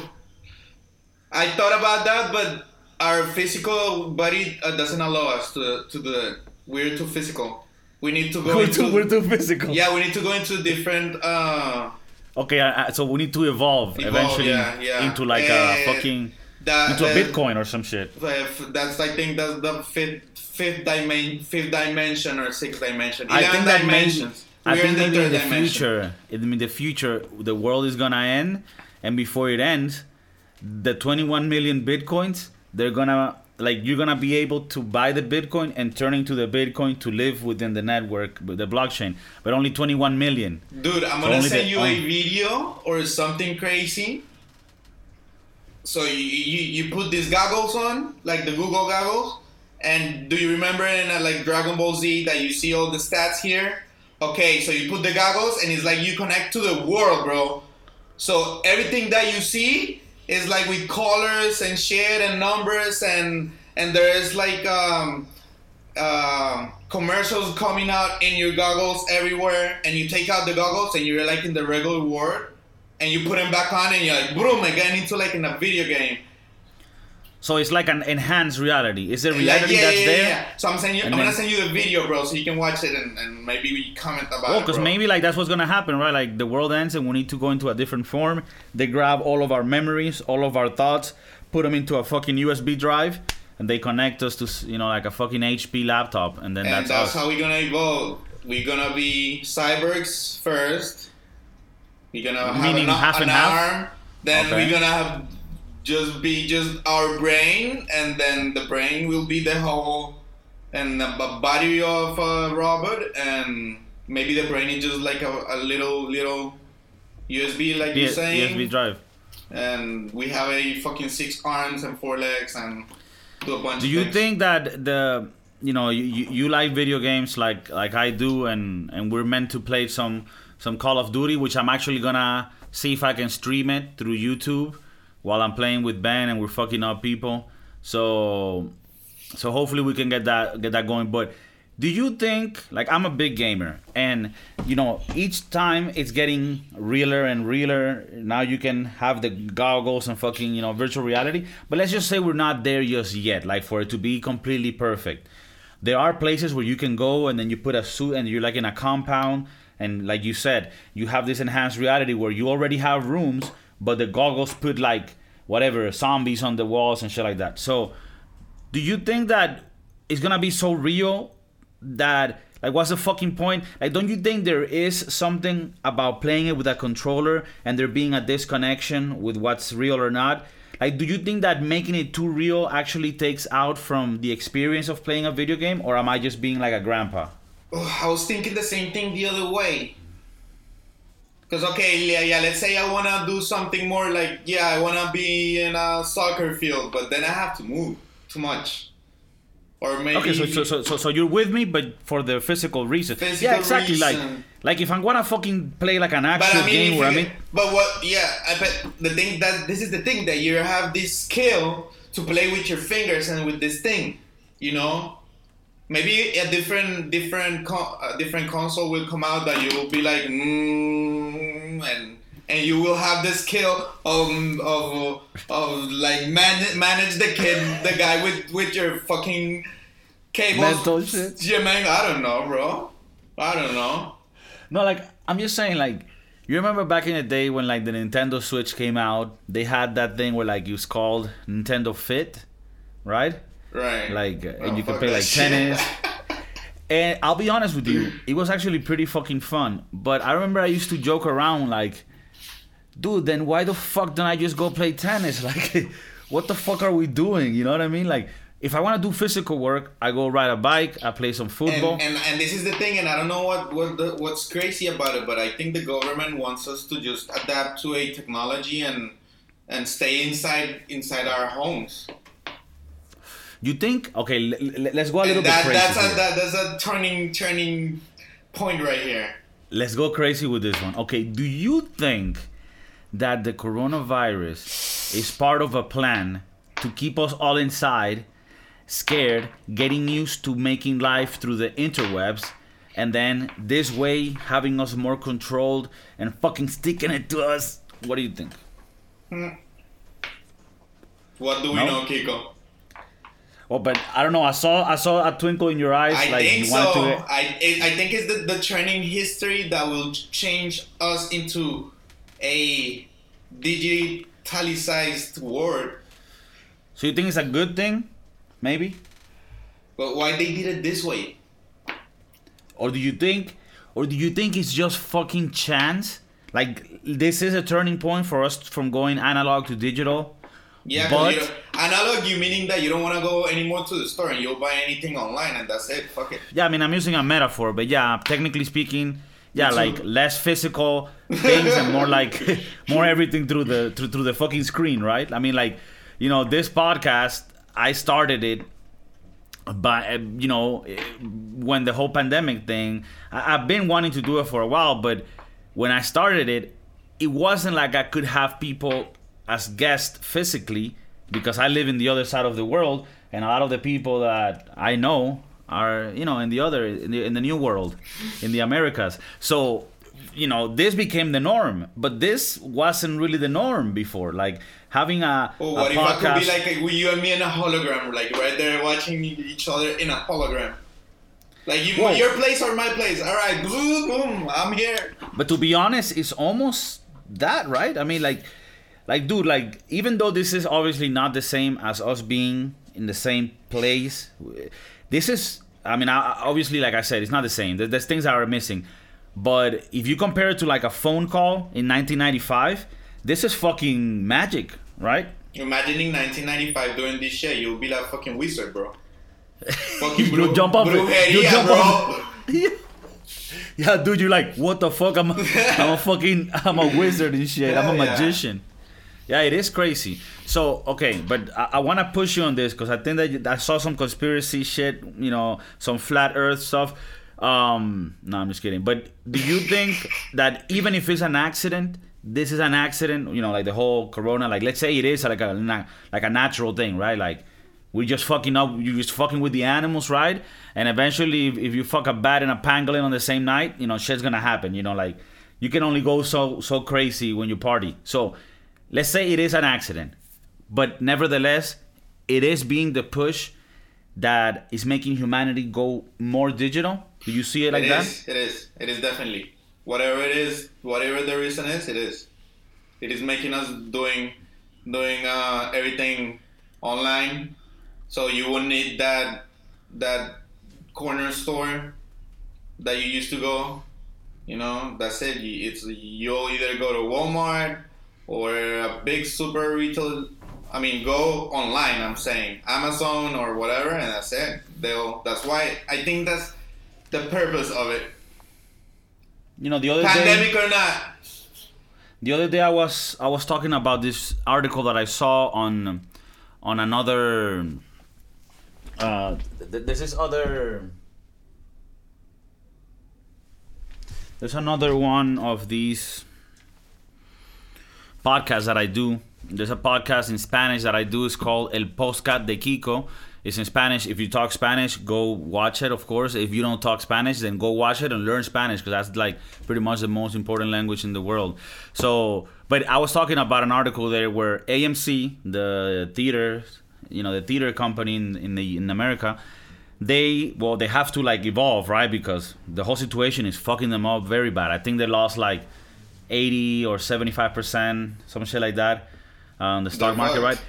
Speaker 2: I thought about that, but our physical body uh, doesn't allow us to to do. We're too physical. We need to go
Speaker 1: We're
Speaker 2: into
Speaker 1: too, we're too physical.
Speaker 2: yeah. We need to go into different. Uh,
Speaker 1: Okay, uh, uh, so we need to evolve,
Speaker 2: Evolve,
Speaker 1: eventually
Speaker 2: yeah, yeah.
Speaker 1: into like
Speaker 2: Eh,
Speaker 1: a fucking
Speaker 2: that,
Speaker 1: into a
Speaker 2: that-
Speaker 1: Bitcoin or some shit.
Speaker 2: That's I think that's the fifth fifth dimension, fifth dimension or sixth dimension.
Speaker 1: I think that
Speaker 2: dimensions.
Speaker 1: I
Speaker 2: We're
Speaker 1: think
Speaker 2: in the
Speaker 1: maybe in
Speaker 2: third
Speaker 1: the
Speaker 2: dimension.
Speaker 1: future, in the future, the world is gonna end, and before it ends, the 21 million bitcoins, they're gonna like you're gonna be able to buy the bitcoin and turn into the bitcoin to live within the network, the blockchain, but only 21 million.
Speaker 2: Dude, I'm
Speaker 1: So
Speaker 2: gonna send
Speaker 1: the-
Speaker 2: you a video or something crazy. So you, you you put these goggles on, like the Google goggles, and do you remember in uh, like Dragon Ball Z that you see all the stats here? Okay, so you put the goggles and it's like you connect to the world, bro. So everything that you see is like with colors and shit and numbers and and there is like um um commercials coming out in your goggles everywhere, and you take out the goggles and you're like in the regular world, and you put them back on, and you're like, boom, again into like in a video game.
Speaker 1: So it's like an enhanced reality. Is there
Speaker 2: Like,
Speaker 1: reality
Speaker 2: yeah,
Speaker 1: that's
Speaker 2: yeah,
Speaker 1: there?
Speaker 2: yeah. So I'm saying you, I'm
Speaker 1: And
Speaker 2: gonna send you the video, bro, so you can watch it and, and maybe we comment about
Speaker 1: Well,
Speaker 2: it.
Speaker 1: because maybe like that's what's gonna happen, right? Like the world ends and we need to go into a different form. They grab all of our memories, all of our thoughts, put them into a fucking USB drive, and they connect us to you know like a fucking HP laptop, and then
Speaker 2: and
Speaker 1: that's,
Speaker 2: that's,
Speaker 1: us.
Speaker 2: how we're gonna evolve. We're gonna be cyborgs first. We're gonna have
Speaker 1: Meaning
Speaker 2: an,
Speaker 1: half
Speaker 2: an
Speaker 1: and half?
Speaker 2: arm. Then
Speaker 1: Okay.
Speaker 2: we're gonna have just be just our brain, and then the brain will be the whole and the body of uh, a robot, and maybe the brain is just like a, a little little USB, like
Speaker 1: Yeah,
Speaker 2: you're saying,
Speaker 1: USB drive.
Speaker 2: and we have a fucking six arms and four legs and do a bunch.
Speaker 1: Do you
Speaker 2: things.
Speaker 1: think that the you know you, you you like video games like like I do, and and we're meant to play some some Call of Duty, which I'm actually gonna see if I can stream it through YouTube while I'm playing with Ben and we're fucking up people. So so hopefully we can get that get that going. But do you think like I'm a big gamer and you know each time it's getting realer and realer. Now you can have the goggles and fucking you know virtual reality. But let's just say we're not there just yet. Like for it to be completely perfect. There are places where you can go and then you put a suit and you're like in a compound and like you said, you have this enhanced reality where you already have rooms, but the goggles put like whatever zombies on the walls and shit like that. So do you think that it's gonna be so real that like what's the fucking point like don't you think there is something about playing it with a controller and there being a disconnection with what's real or not like do you think that making it too real actually takes out from the experience of playing a video game or am i just being like a grandpa
Speaker 2: Oh, I was thinking the same thing the other way. Cause okay, yeah, yeah. Let's say I wanna do something more like, yeah, I wanna be in a soccer field, but then I have to move too much, or maybe.
Speaker 1: okay so, so so so so you're with me but for the physical reason
Speaker 2: Physical
Speaker 1: yeah exactly like
Speaker 2: reason.
Speaker 1: like if i'm gonna fucking play like an actual
Speaker 2: I mean,
Speaker 1: game where i mean
Speaker 2: but what? Yeah, I bet the thing that this is the thing that you have this skill to play with your fingers and with this thing, you know. Maybe a different different co- a different console will come out that you will be like mm, and and you will have the skill of of of like man, manage the kid the guy with with your fucking cables.
Speaker 1: Mental shit.
Speaker 2: Yeah, man. I don't know, bro. I don't know.
Speaker 1: No, like I'm just saying, like you remember back in the day when like the Nintendo Switch came out, they had that thing where like it was called Nintendo Fit, right?
Speaker 2: Right.
Speaker 1: Like, uh, and
Speaker 2: Oh,
Speaker 1: you
Speaker 2: can
Speaker 1: play like
Speaker 2: shit.
Speaker 1: tennis. And I'll be honest with you, it was actually pretty fucking fun. But I remember I used to joke around like, dude, then why the fuck don't I just go play tennis? Like, what the fuck are we doing? You know what I mean? Like, if I want to do physical work, I go ride a bike, I play some football.
Speaker 2: And, and and this is the thing, and I don't know what what the, what's crazy about it, but I think the government wants us to just adapt to a technology and and stay inside inside our homes.
Speaker 1: You think? Okay, l- l- let's go a little
Speaker 2: that,
Speaker 1: bit crazy.
Speaker 2: that's a
Speaker 1: here.
Speaker 2: that, that's a turning turning point right here.
Speaker 1: Let's go crazy with this one. Okay, do you think that the coronavirus is part of a plan to keep us all inside, scared, getting used to making life through the interwebs, and then this way having us more controlled and fucking sticking it to us? What do you think? Hmm.
Speaker 2: What do we
Speaker 1: No?
Speaker 2: know, Kiko?
Speaker 1: Well, but I don't know. I saw I saw a twinkle in your eyes,
Speaker 2: I
Speaker 1: like
Speaker 2: think
Speaker 1: you wanted
Speaker 2: so.
Speaker 1: to.
Speaker 2: I it, I think it's the, the turning history that will change us into a digitalized world.
Speaker 1: So you think it's a good thing, maybe?
Speaker 2: But why they did it this way?
Speaker 1: Or do you think or do you think it's just fucking chance? Like this is a turning point for us from going analog to digital?
Speaker 2: Yeah,
Speaker 1: But-
Speaker 2: analog, you meaning that you don't want to go anymore to the store and you'll buy anything online and that's it. Fuck it.
Speaker 1: Yeah, I mean I'm using a metaphor, but yeah, technically speaking, yeah, like less physical things and more like more everything through the through, through the fucking screen, right? I mean like, you know, this podcast I started it by uh, you know eh, when the whole pandemic thing I, i've been wanting to do it for a while but when i started it it wasn't like i could have people as guests physically because i live in the other side of the world and a lot of the people that i know are you know in the other in the, in the new world, in the Americas. So you know this became the norm, but this wasn't really the norm before. Like having a,
Speaker 2: Oh,
Speaker 1: a
Speaker 2: what if I could be like a, you and me in a hologram, like right there watching each other in a hologram? Like you,
Speaker 1: Whoa.
Speaker 2: your place or my place? All right, boom, boom, I'm here.
Speaker 1: But to be honest, it's almost that, right? I mean, like, like, dude, like, even though this is obviously not the same as us being in the same place, this is. I mean, I, obviously, like I said, it's not the same. There- There's things that are missing. But if you compare it to like a phone call in 1995, this is fucking magic, right?
Speaker 2: Imagining 1995 doing this shit, you'll be like fucking wizard, bro. fucking
Speaker 1: jump
Speaker 2: up
Speaker 1: You jump
Speaker 2: bro.
Speaker 1: off Yeah, dude, you're like, what the fuck? I'm a, I'm a fucking, I'm a wizard and shit. I'm a
Speaker 2: magician yeah.
Speaker 1: Yeah, it is crazy. So, okay, but I, I want to push you on this because I think that you- I saw some conspiracy shit, you know, some flat earth stuff. Um, no, I'm just kidding. But do you think that even if it's an accident, this is an accident, you know, like the whole corona, like let's say it is like a like a natural thing, right? Like we just fucking up, you just fucking with the animals, right? And eventually, if, if you fuck a bat and a pangolin on the same night, you know, shit's gonna happen. You know, like you can only go so so crazy when you party. So let's say it is an accident, but nevertheless, it is being the push that is making humanity go more digital. Do you see it like
Speaker 2: It
Speaker 1: that?
Speaker 2: is, It is. It is definitely. Whatever it is, whatever the reason is, it is. It is making us doing doing uh, everything online. So you won't need that that corner store that you used to go. You know, that's it. It's you'll either go to Walmart or a big super retail. I mean, go online. I'm saying Amazon or whatever, and that's it. They'll. That's why I think that's the purpose of it.
Speaker 1: You know, the other day.
Speaker 2: Pandemic or not.
Speaker 1: The other day I was I was talking about this article that I saw on on another uh th- there's this other there's another one of these podcasts that I do. There's a podcast in Spanish that I do. It's called El Postcat de Kiko. It's in Spanish. If you talk Spanish, go watch it, of course. If you don't talk Spanish, then go watch it and learn Spanish because that's like pretty much the most important language in the world. So, but I was talking about an article there where AMC, the theater, you know, the theater company in, in the in America, they well they have to like evolve right because the whole situation is fucking them up very bad. I think they lost like 80 or 75 percent, some shit like that, on the stock
Speaker 2: They're
Speaker 1: market, right?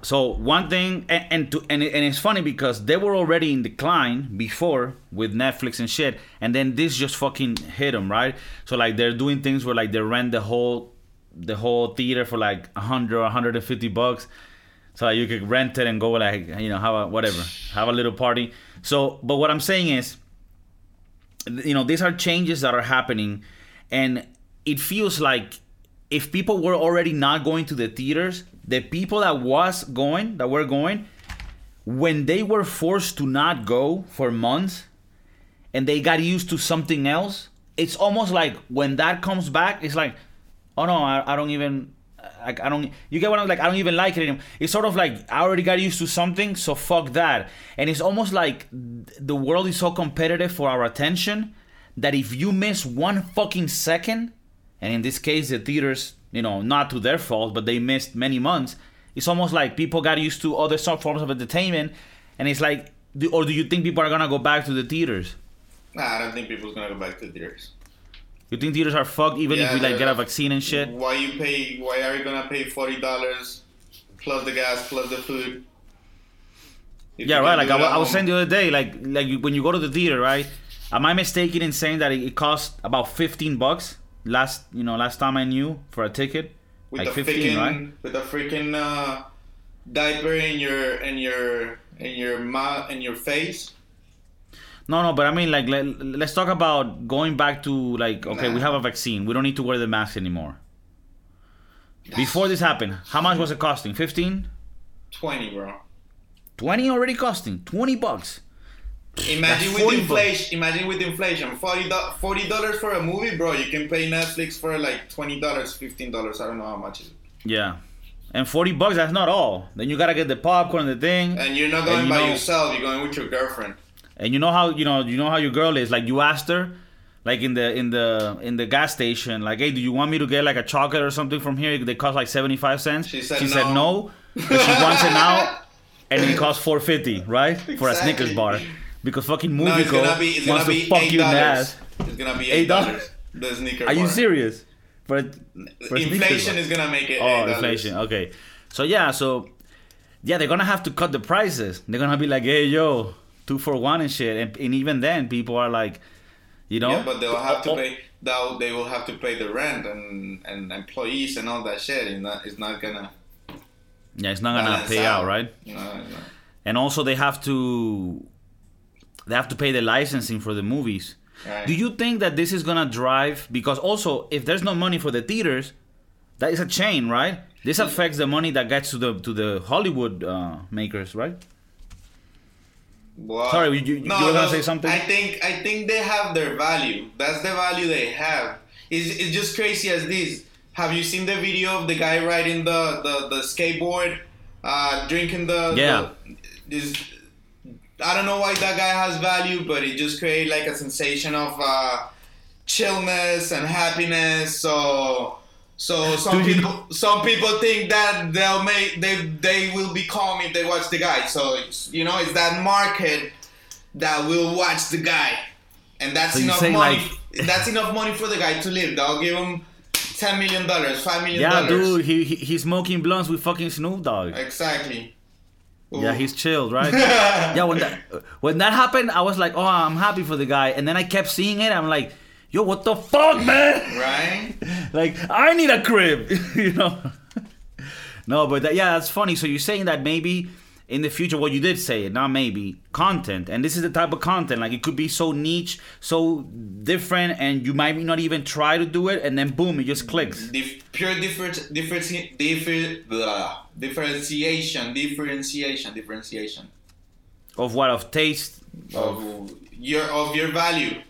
Speaker 1: So one thing, and and, to, and and it's funny because they were already in decline before with Netflix and shit, and then this just fucking hit them, right? So like they're doing things where like they rent the whole the whole theater for like 100 or 150 bucks so like, you could rent it and go like you know have a whatever have a little party so but what i'm saying is you know these are changes that are happening and it feels like if people were already not going to the theaters the people that was going that were going when they were forced to not go for months and they got used to something else it's almost like when that comes back it's like oh no i, I don't even like i don't you get what i'm like i don't even like it anymore. It's sort of like i already got used to something so fuck that. And it's almost like the world is so competitive for our attention that if you miss one fucking second and in this case the theaters you know not to their fault but they missed many months it's almost like people got used to other forms of entertainment and it's like do, or do you think people are gonna go back to the theaters
Speaker 2: Nah, I don't think people's gonna go back to theaters.
Speaker 1: you think theaters are fucked even if we like get a vaccine and shit
Speaker 2: Why you pay? Why are you gonna pay forty dollars plus the gas plus the food? If
Speaker 1: Yeah, right. Like I,
Speaker 2: it
Speaker 1: wa-
Speaker 2: at
Speaker 1: I was saying the other day, like like when you go to the theater, right? Am I mistaken in saying that it, costs about fifteen bucks last you know last time I knew for a ticket?
Speaker 2: with
Speaker 1: like
Speaker 2: the
Speaker 1: 15,
Speaker 2: freaking
Speaker 1: right?
Speaker 2: with a freaking uh, diaper in your in your in your mouth in your face.
Speaker 1: No, no, but I mean like let, let's talk about going back to like okay, we have a vaccine. We don't need to wear the mask anymore. Before this happened, how much was it costing? 15?
Speaker 2: Twenty, bro.
Speaker 1: 20 already costing 20 bucks.
Speaker 2: Imagine with
Speaker 1: 40 bucks.
Speaker 2: inflation. Imagine with inflation. Forty dollars for a movie, bro. You can pay Netflix for like twenty dollars, fifteen dollars. I don't know how much. It is.
Speaker 1: Yeah. And 40 bucks that's not all. Then you got to get the popcorn the thing.
Speaker 2: And you're not going
Speaker 1: you
Speaker 2: by
Speaker 1: know-
Speaker 2: yourself. You're going with your girlfriend.
Speaker 1: and you know how you know you know how your girl is. Like you asked her, like in the in the in the gas station, like, hey, do you want me to get like a chocolate or something from here? They cost like seventy five cents.
Speaker 2: She said
Speaker 1: said
Speaker 2: no.
Speaker 1: no, but she wants it now, and it costs four fifty, right, for a
Speaker 2: Exactly.
Speaker 1: Snickers bar, because fucking
Speaker 2: No, it's gonna be it's
Speaker 1: wants
Speaker 2: gonna
Speaker 1: to
Speaker 2: be
Speaker 1: fuck
Speaker 2: eight
Speaker 1: you in the
Speaker 2: dollars.
Speaker 1: ass.
Speaker 2: It's gonna be
Speaker 1: Eight dollars?
Speaker 2: The sneaker.
Speaker 1: Are you serious? For, for
Speaker 2: Inflation is gonna make it.
Speaker 1: Oh,
Speaker 2: $8.
Speaker 1: inflation. Okay. So yeah, so yeah, they're gonna have to cut the prices. They're gonna be like, hey, yo, two for one and shit. And, and even then, people are like, you know,
Speaker 2: Yeah, but they'll have to
Speaker 1: Oh, oh,
Speaker 2: pay. They'll, they will have to pay the rent and, and employees and all that shit. It's not, it's not gonna
Speaker 1: Yeah, it's not gonna pay out, right?
Speaker 2: No, no.
Speaker 1: And also, they have to they have to pay the licensing for the movies.
Speaker 2: Right.
Speaker 1: Do you think that this is gonna drive? Because also, if there's no money for the theaters, that is a chain, right? This affects the money that gets to the to the Hollywood uh, makers, right?
Speaker 2: Well,
Speaker 1: Sorry, you- you- you were gonna say something?
Speaker 2: I think I think they have their value. That's the value they have. It's, it's just crazy as this. Have you seen the video of the guy riding the the, the skateboard, uh, drinking the
Speaker 1: Yeah.
Speaker 2: The, this, I don't know why that guy has value, but it just created like a sensation of uh, chillness and happiness. So. So some people, some people think that they'll make they they will be calm if they watch the guy. So it's, you know, it's that market that will watch the guy, and that's
Speaker 1: So
Speaker 2: enough money.
Speaker 1: like-
Speaker 2: that's enough money for the guy to live. They'll give him ten million dollars, five million
Speaker 1: Yeah, dude, he, he he's smoking blunts with fucking Snoop Dogg.
Speaker 2: Exactly.
Speaker 1: Yeah, he's chilled, right? yeah, when that when that happened, I was like, oh, I'm happy for the guy, and then I kept seeing it. I'm like, yo, what the fuck, man?
Speaker 2: right.
Speaker 1: like, I need a crib, you know? no, but that, yeah, that's funny. So you're saying that maybe in the future, what you did say it, not maybe, content, and this is the type of content, like it could be so niche, so different, and you might not even try to do it, and then boom, it just clicks.
Speaker 2: Dif- pure different, different, different, blah, differentiation, differentiation, differentiation
Speaker 1: Of what? Of taste?
Speaker 2: of your of your value.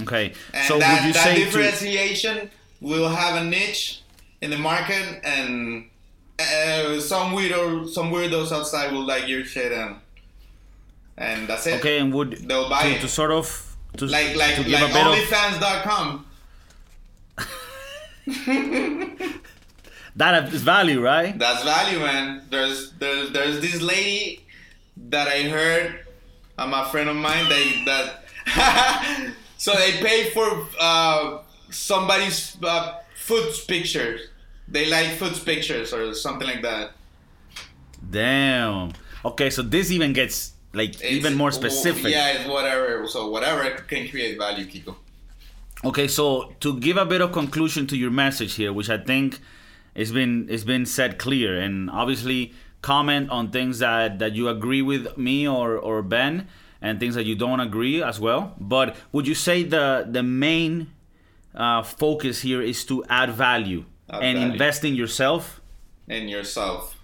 Speaker 1: Okay.
Speaker 2: And
Speaker 1: so
Speaker 2: that,
Speaker 1: would you
Speaker 2: that
Speaker 1: say to,
Speaker 2: differentiation will have a niche in the market, and uh, some weirdo, some weirdos outside will like your shit, and and that's it.
Speaker 1: Okay, and would
Speaker 2: They'll buy
Speaker 1: to,
Speaker 2: it.
Speaker 1: to sort of to,
Speaker 2: Like like
Speaker 1: to
Speaker 2: like
Speaker 1: bit of
Speaker 2: OnlyFans.com.
Speaker 1: that is value, right?
Speaker 2: That's value, man. There's there's there's this lady that I heard. I'm a friend of mine. They that so they pay for uh, somebody's uh, foot pictures. They like foot pictures or something like that.
Speaker 1: Damn. Okay, so this even gets like
Speaker 2: It's-
Speaker 1: even more specific.
Speaker 2: Yeah, it's whatever. So whatever can create value, Kiko.
Speaker 1: Okay, so to give a bit of conclusion to your message here, which I think it's been it's been said clear, and obviously comment on things that that you agree with me or or Ben, and things that you don't agree as well. But would you say the the main uh, focus here is to add value
Speaker 2: Add
Speaker 1: and invest in yourself?
Speaker 2: In yourself.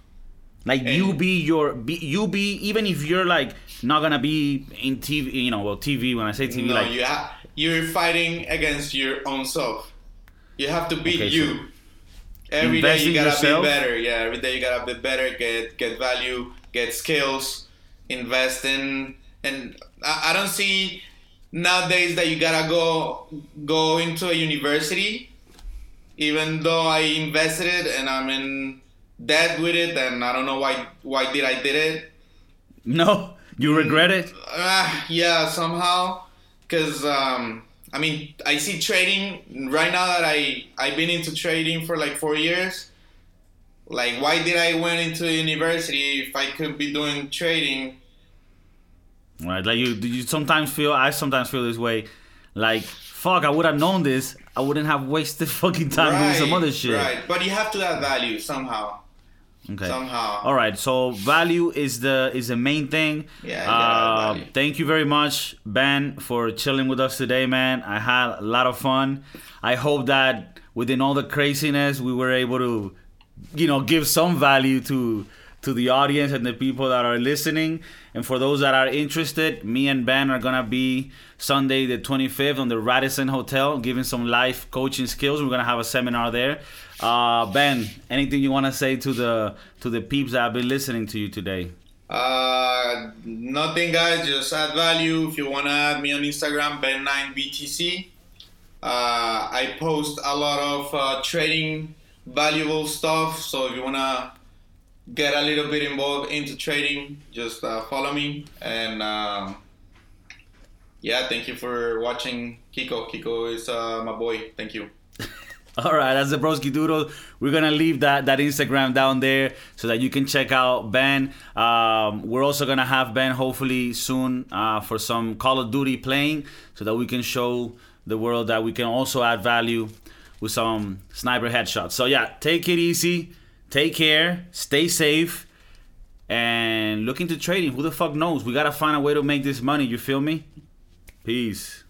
Speaker 1: Like you be your be, you be even if you're like not gonna be in TV, you know, well TV. When I say TV,
Speaker 2: no,
Speaker 1: like
Speaker 2: you ha- you're fighting against your own self. You have to beat
Speaker 1: Okay, so
Speaker 2: you. Every day you gotta
Speaker 1: yourself?
Speaker 2: be better. Yeah, every day you gotta be better. Get get value. Get skills. Invest in. And I, I don't see nowadays that you gotta go go into a university. Even though I invested it and I'm in debt with it, and I don't know why why did I did it.
Speaker 1: no, you regret it.
Speaker 2: Uh, yeah, somehow, because um, I mean, I see trading right now that I I've been into trading for like four years. Like, why did I went into university if I could be doing trading?
Speaker 1: Right, like you, you sometimes feel. I sometimes feel this way. Like, fuck, I would have known this. I wouldn't have wasted fucking time doing some other shit.
Speaker 2: Right, but you have to add value somehow.
Speaker 1: Okay.
Speaker 2: Somehow.
Speaker 1: All right. So value is the is the main thing.
Speaker 2: Yeah,
Speaker 1: Uh,
Speaker 2: value.
Speaker 1: thank you very much, Ben, for chilling with us today, man. I had a lot of fun. I hope that within all the craziness, we were able to, you know, give some value to to the audience and the people that are listening. And for those that are interested, me and Ben are gonna be Sunday the 25th on the Radisson Hotel, giving some life coaching skills. We're gonna have a seminar there. Uh, ben, anything you wanna say to the to the peeps that have been listening to you today?
Speaker 2: Uh, nothing, guys. Just add value. If you wanna add me on Instagram, Ben9BTC. Uh, I post a lot of uh, trading valuable stuff. So if you wanna get a little bit involved into trading, just uh, follow me. And uh, yeah, thank you for watching Kiko. Kiko is uh, my boy. Thank you.
Speaker 1: All right, that's the Broski Doodle. We're gonna leave that that Instagram down there so that you can check out Ben. Um, we're also gonna have Ben hopefully soon uh, for some Call of Duty playing, so that we can show the world that we can also add value with some sniper headshots. So yeah, take it easy, take care, stay safe, and look into trading. Who the fuck knows? We gotta find a way to make this money. You feel me? Peace.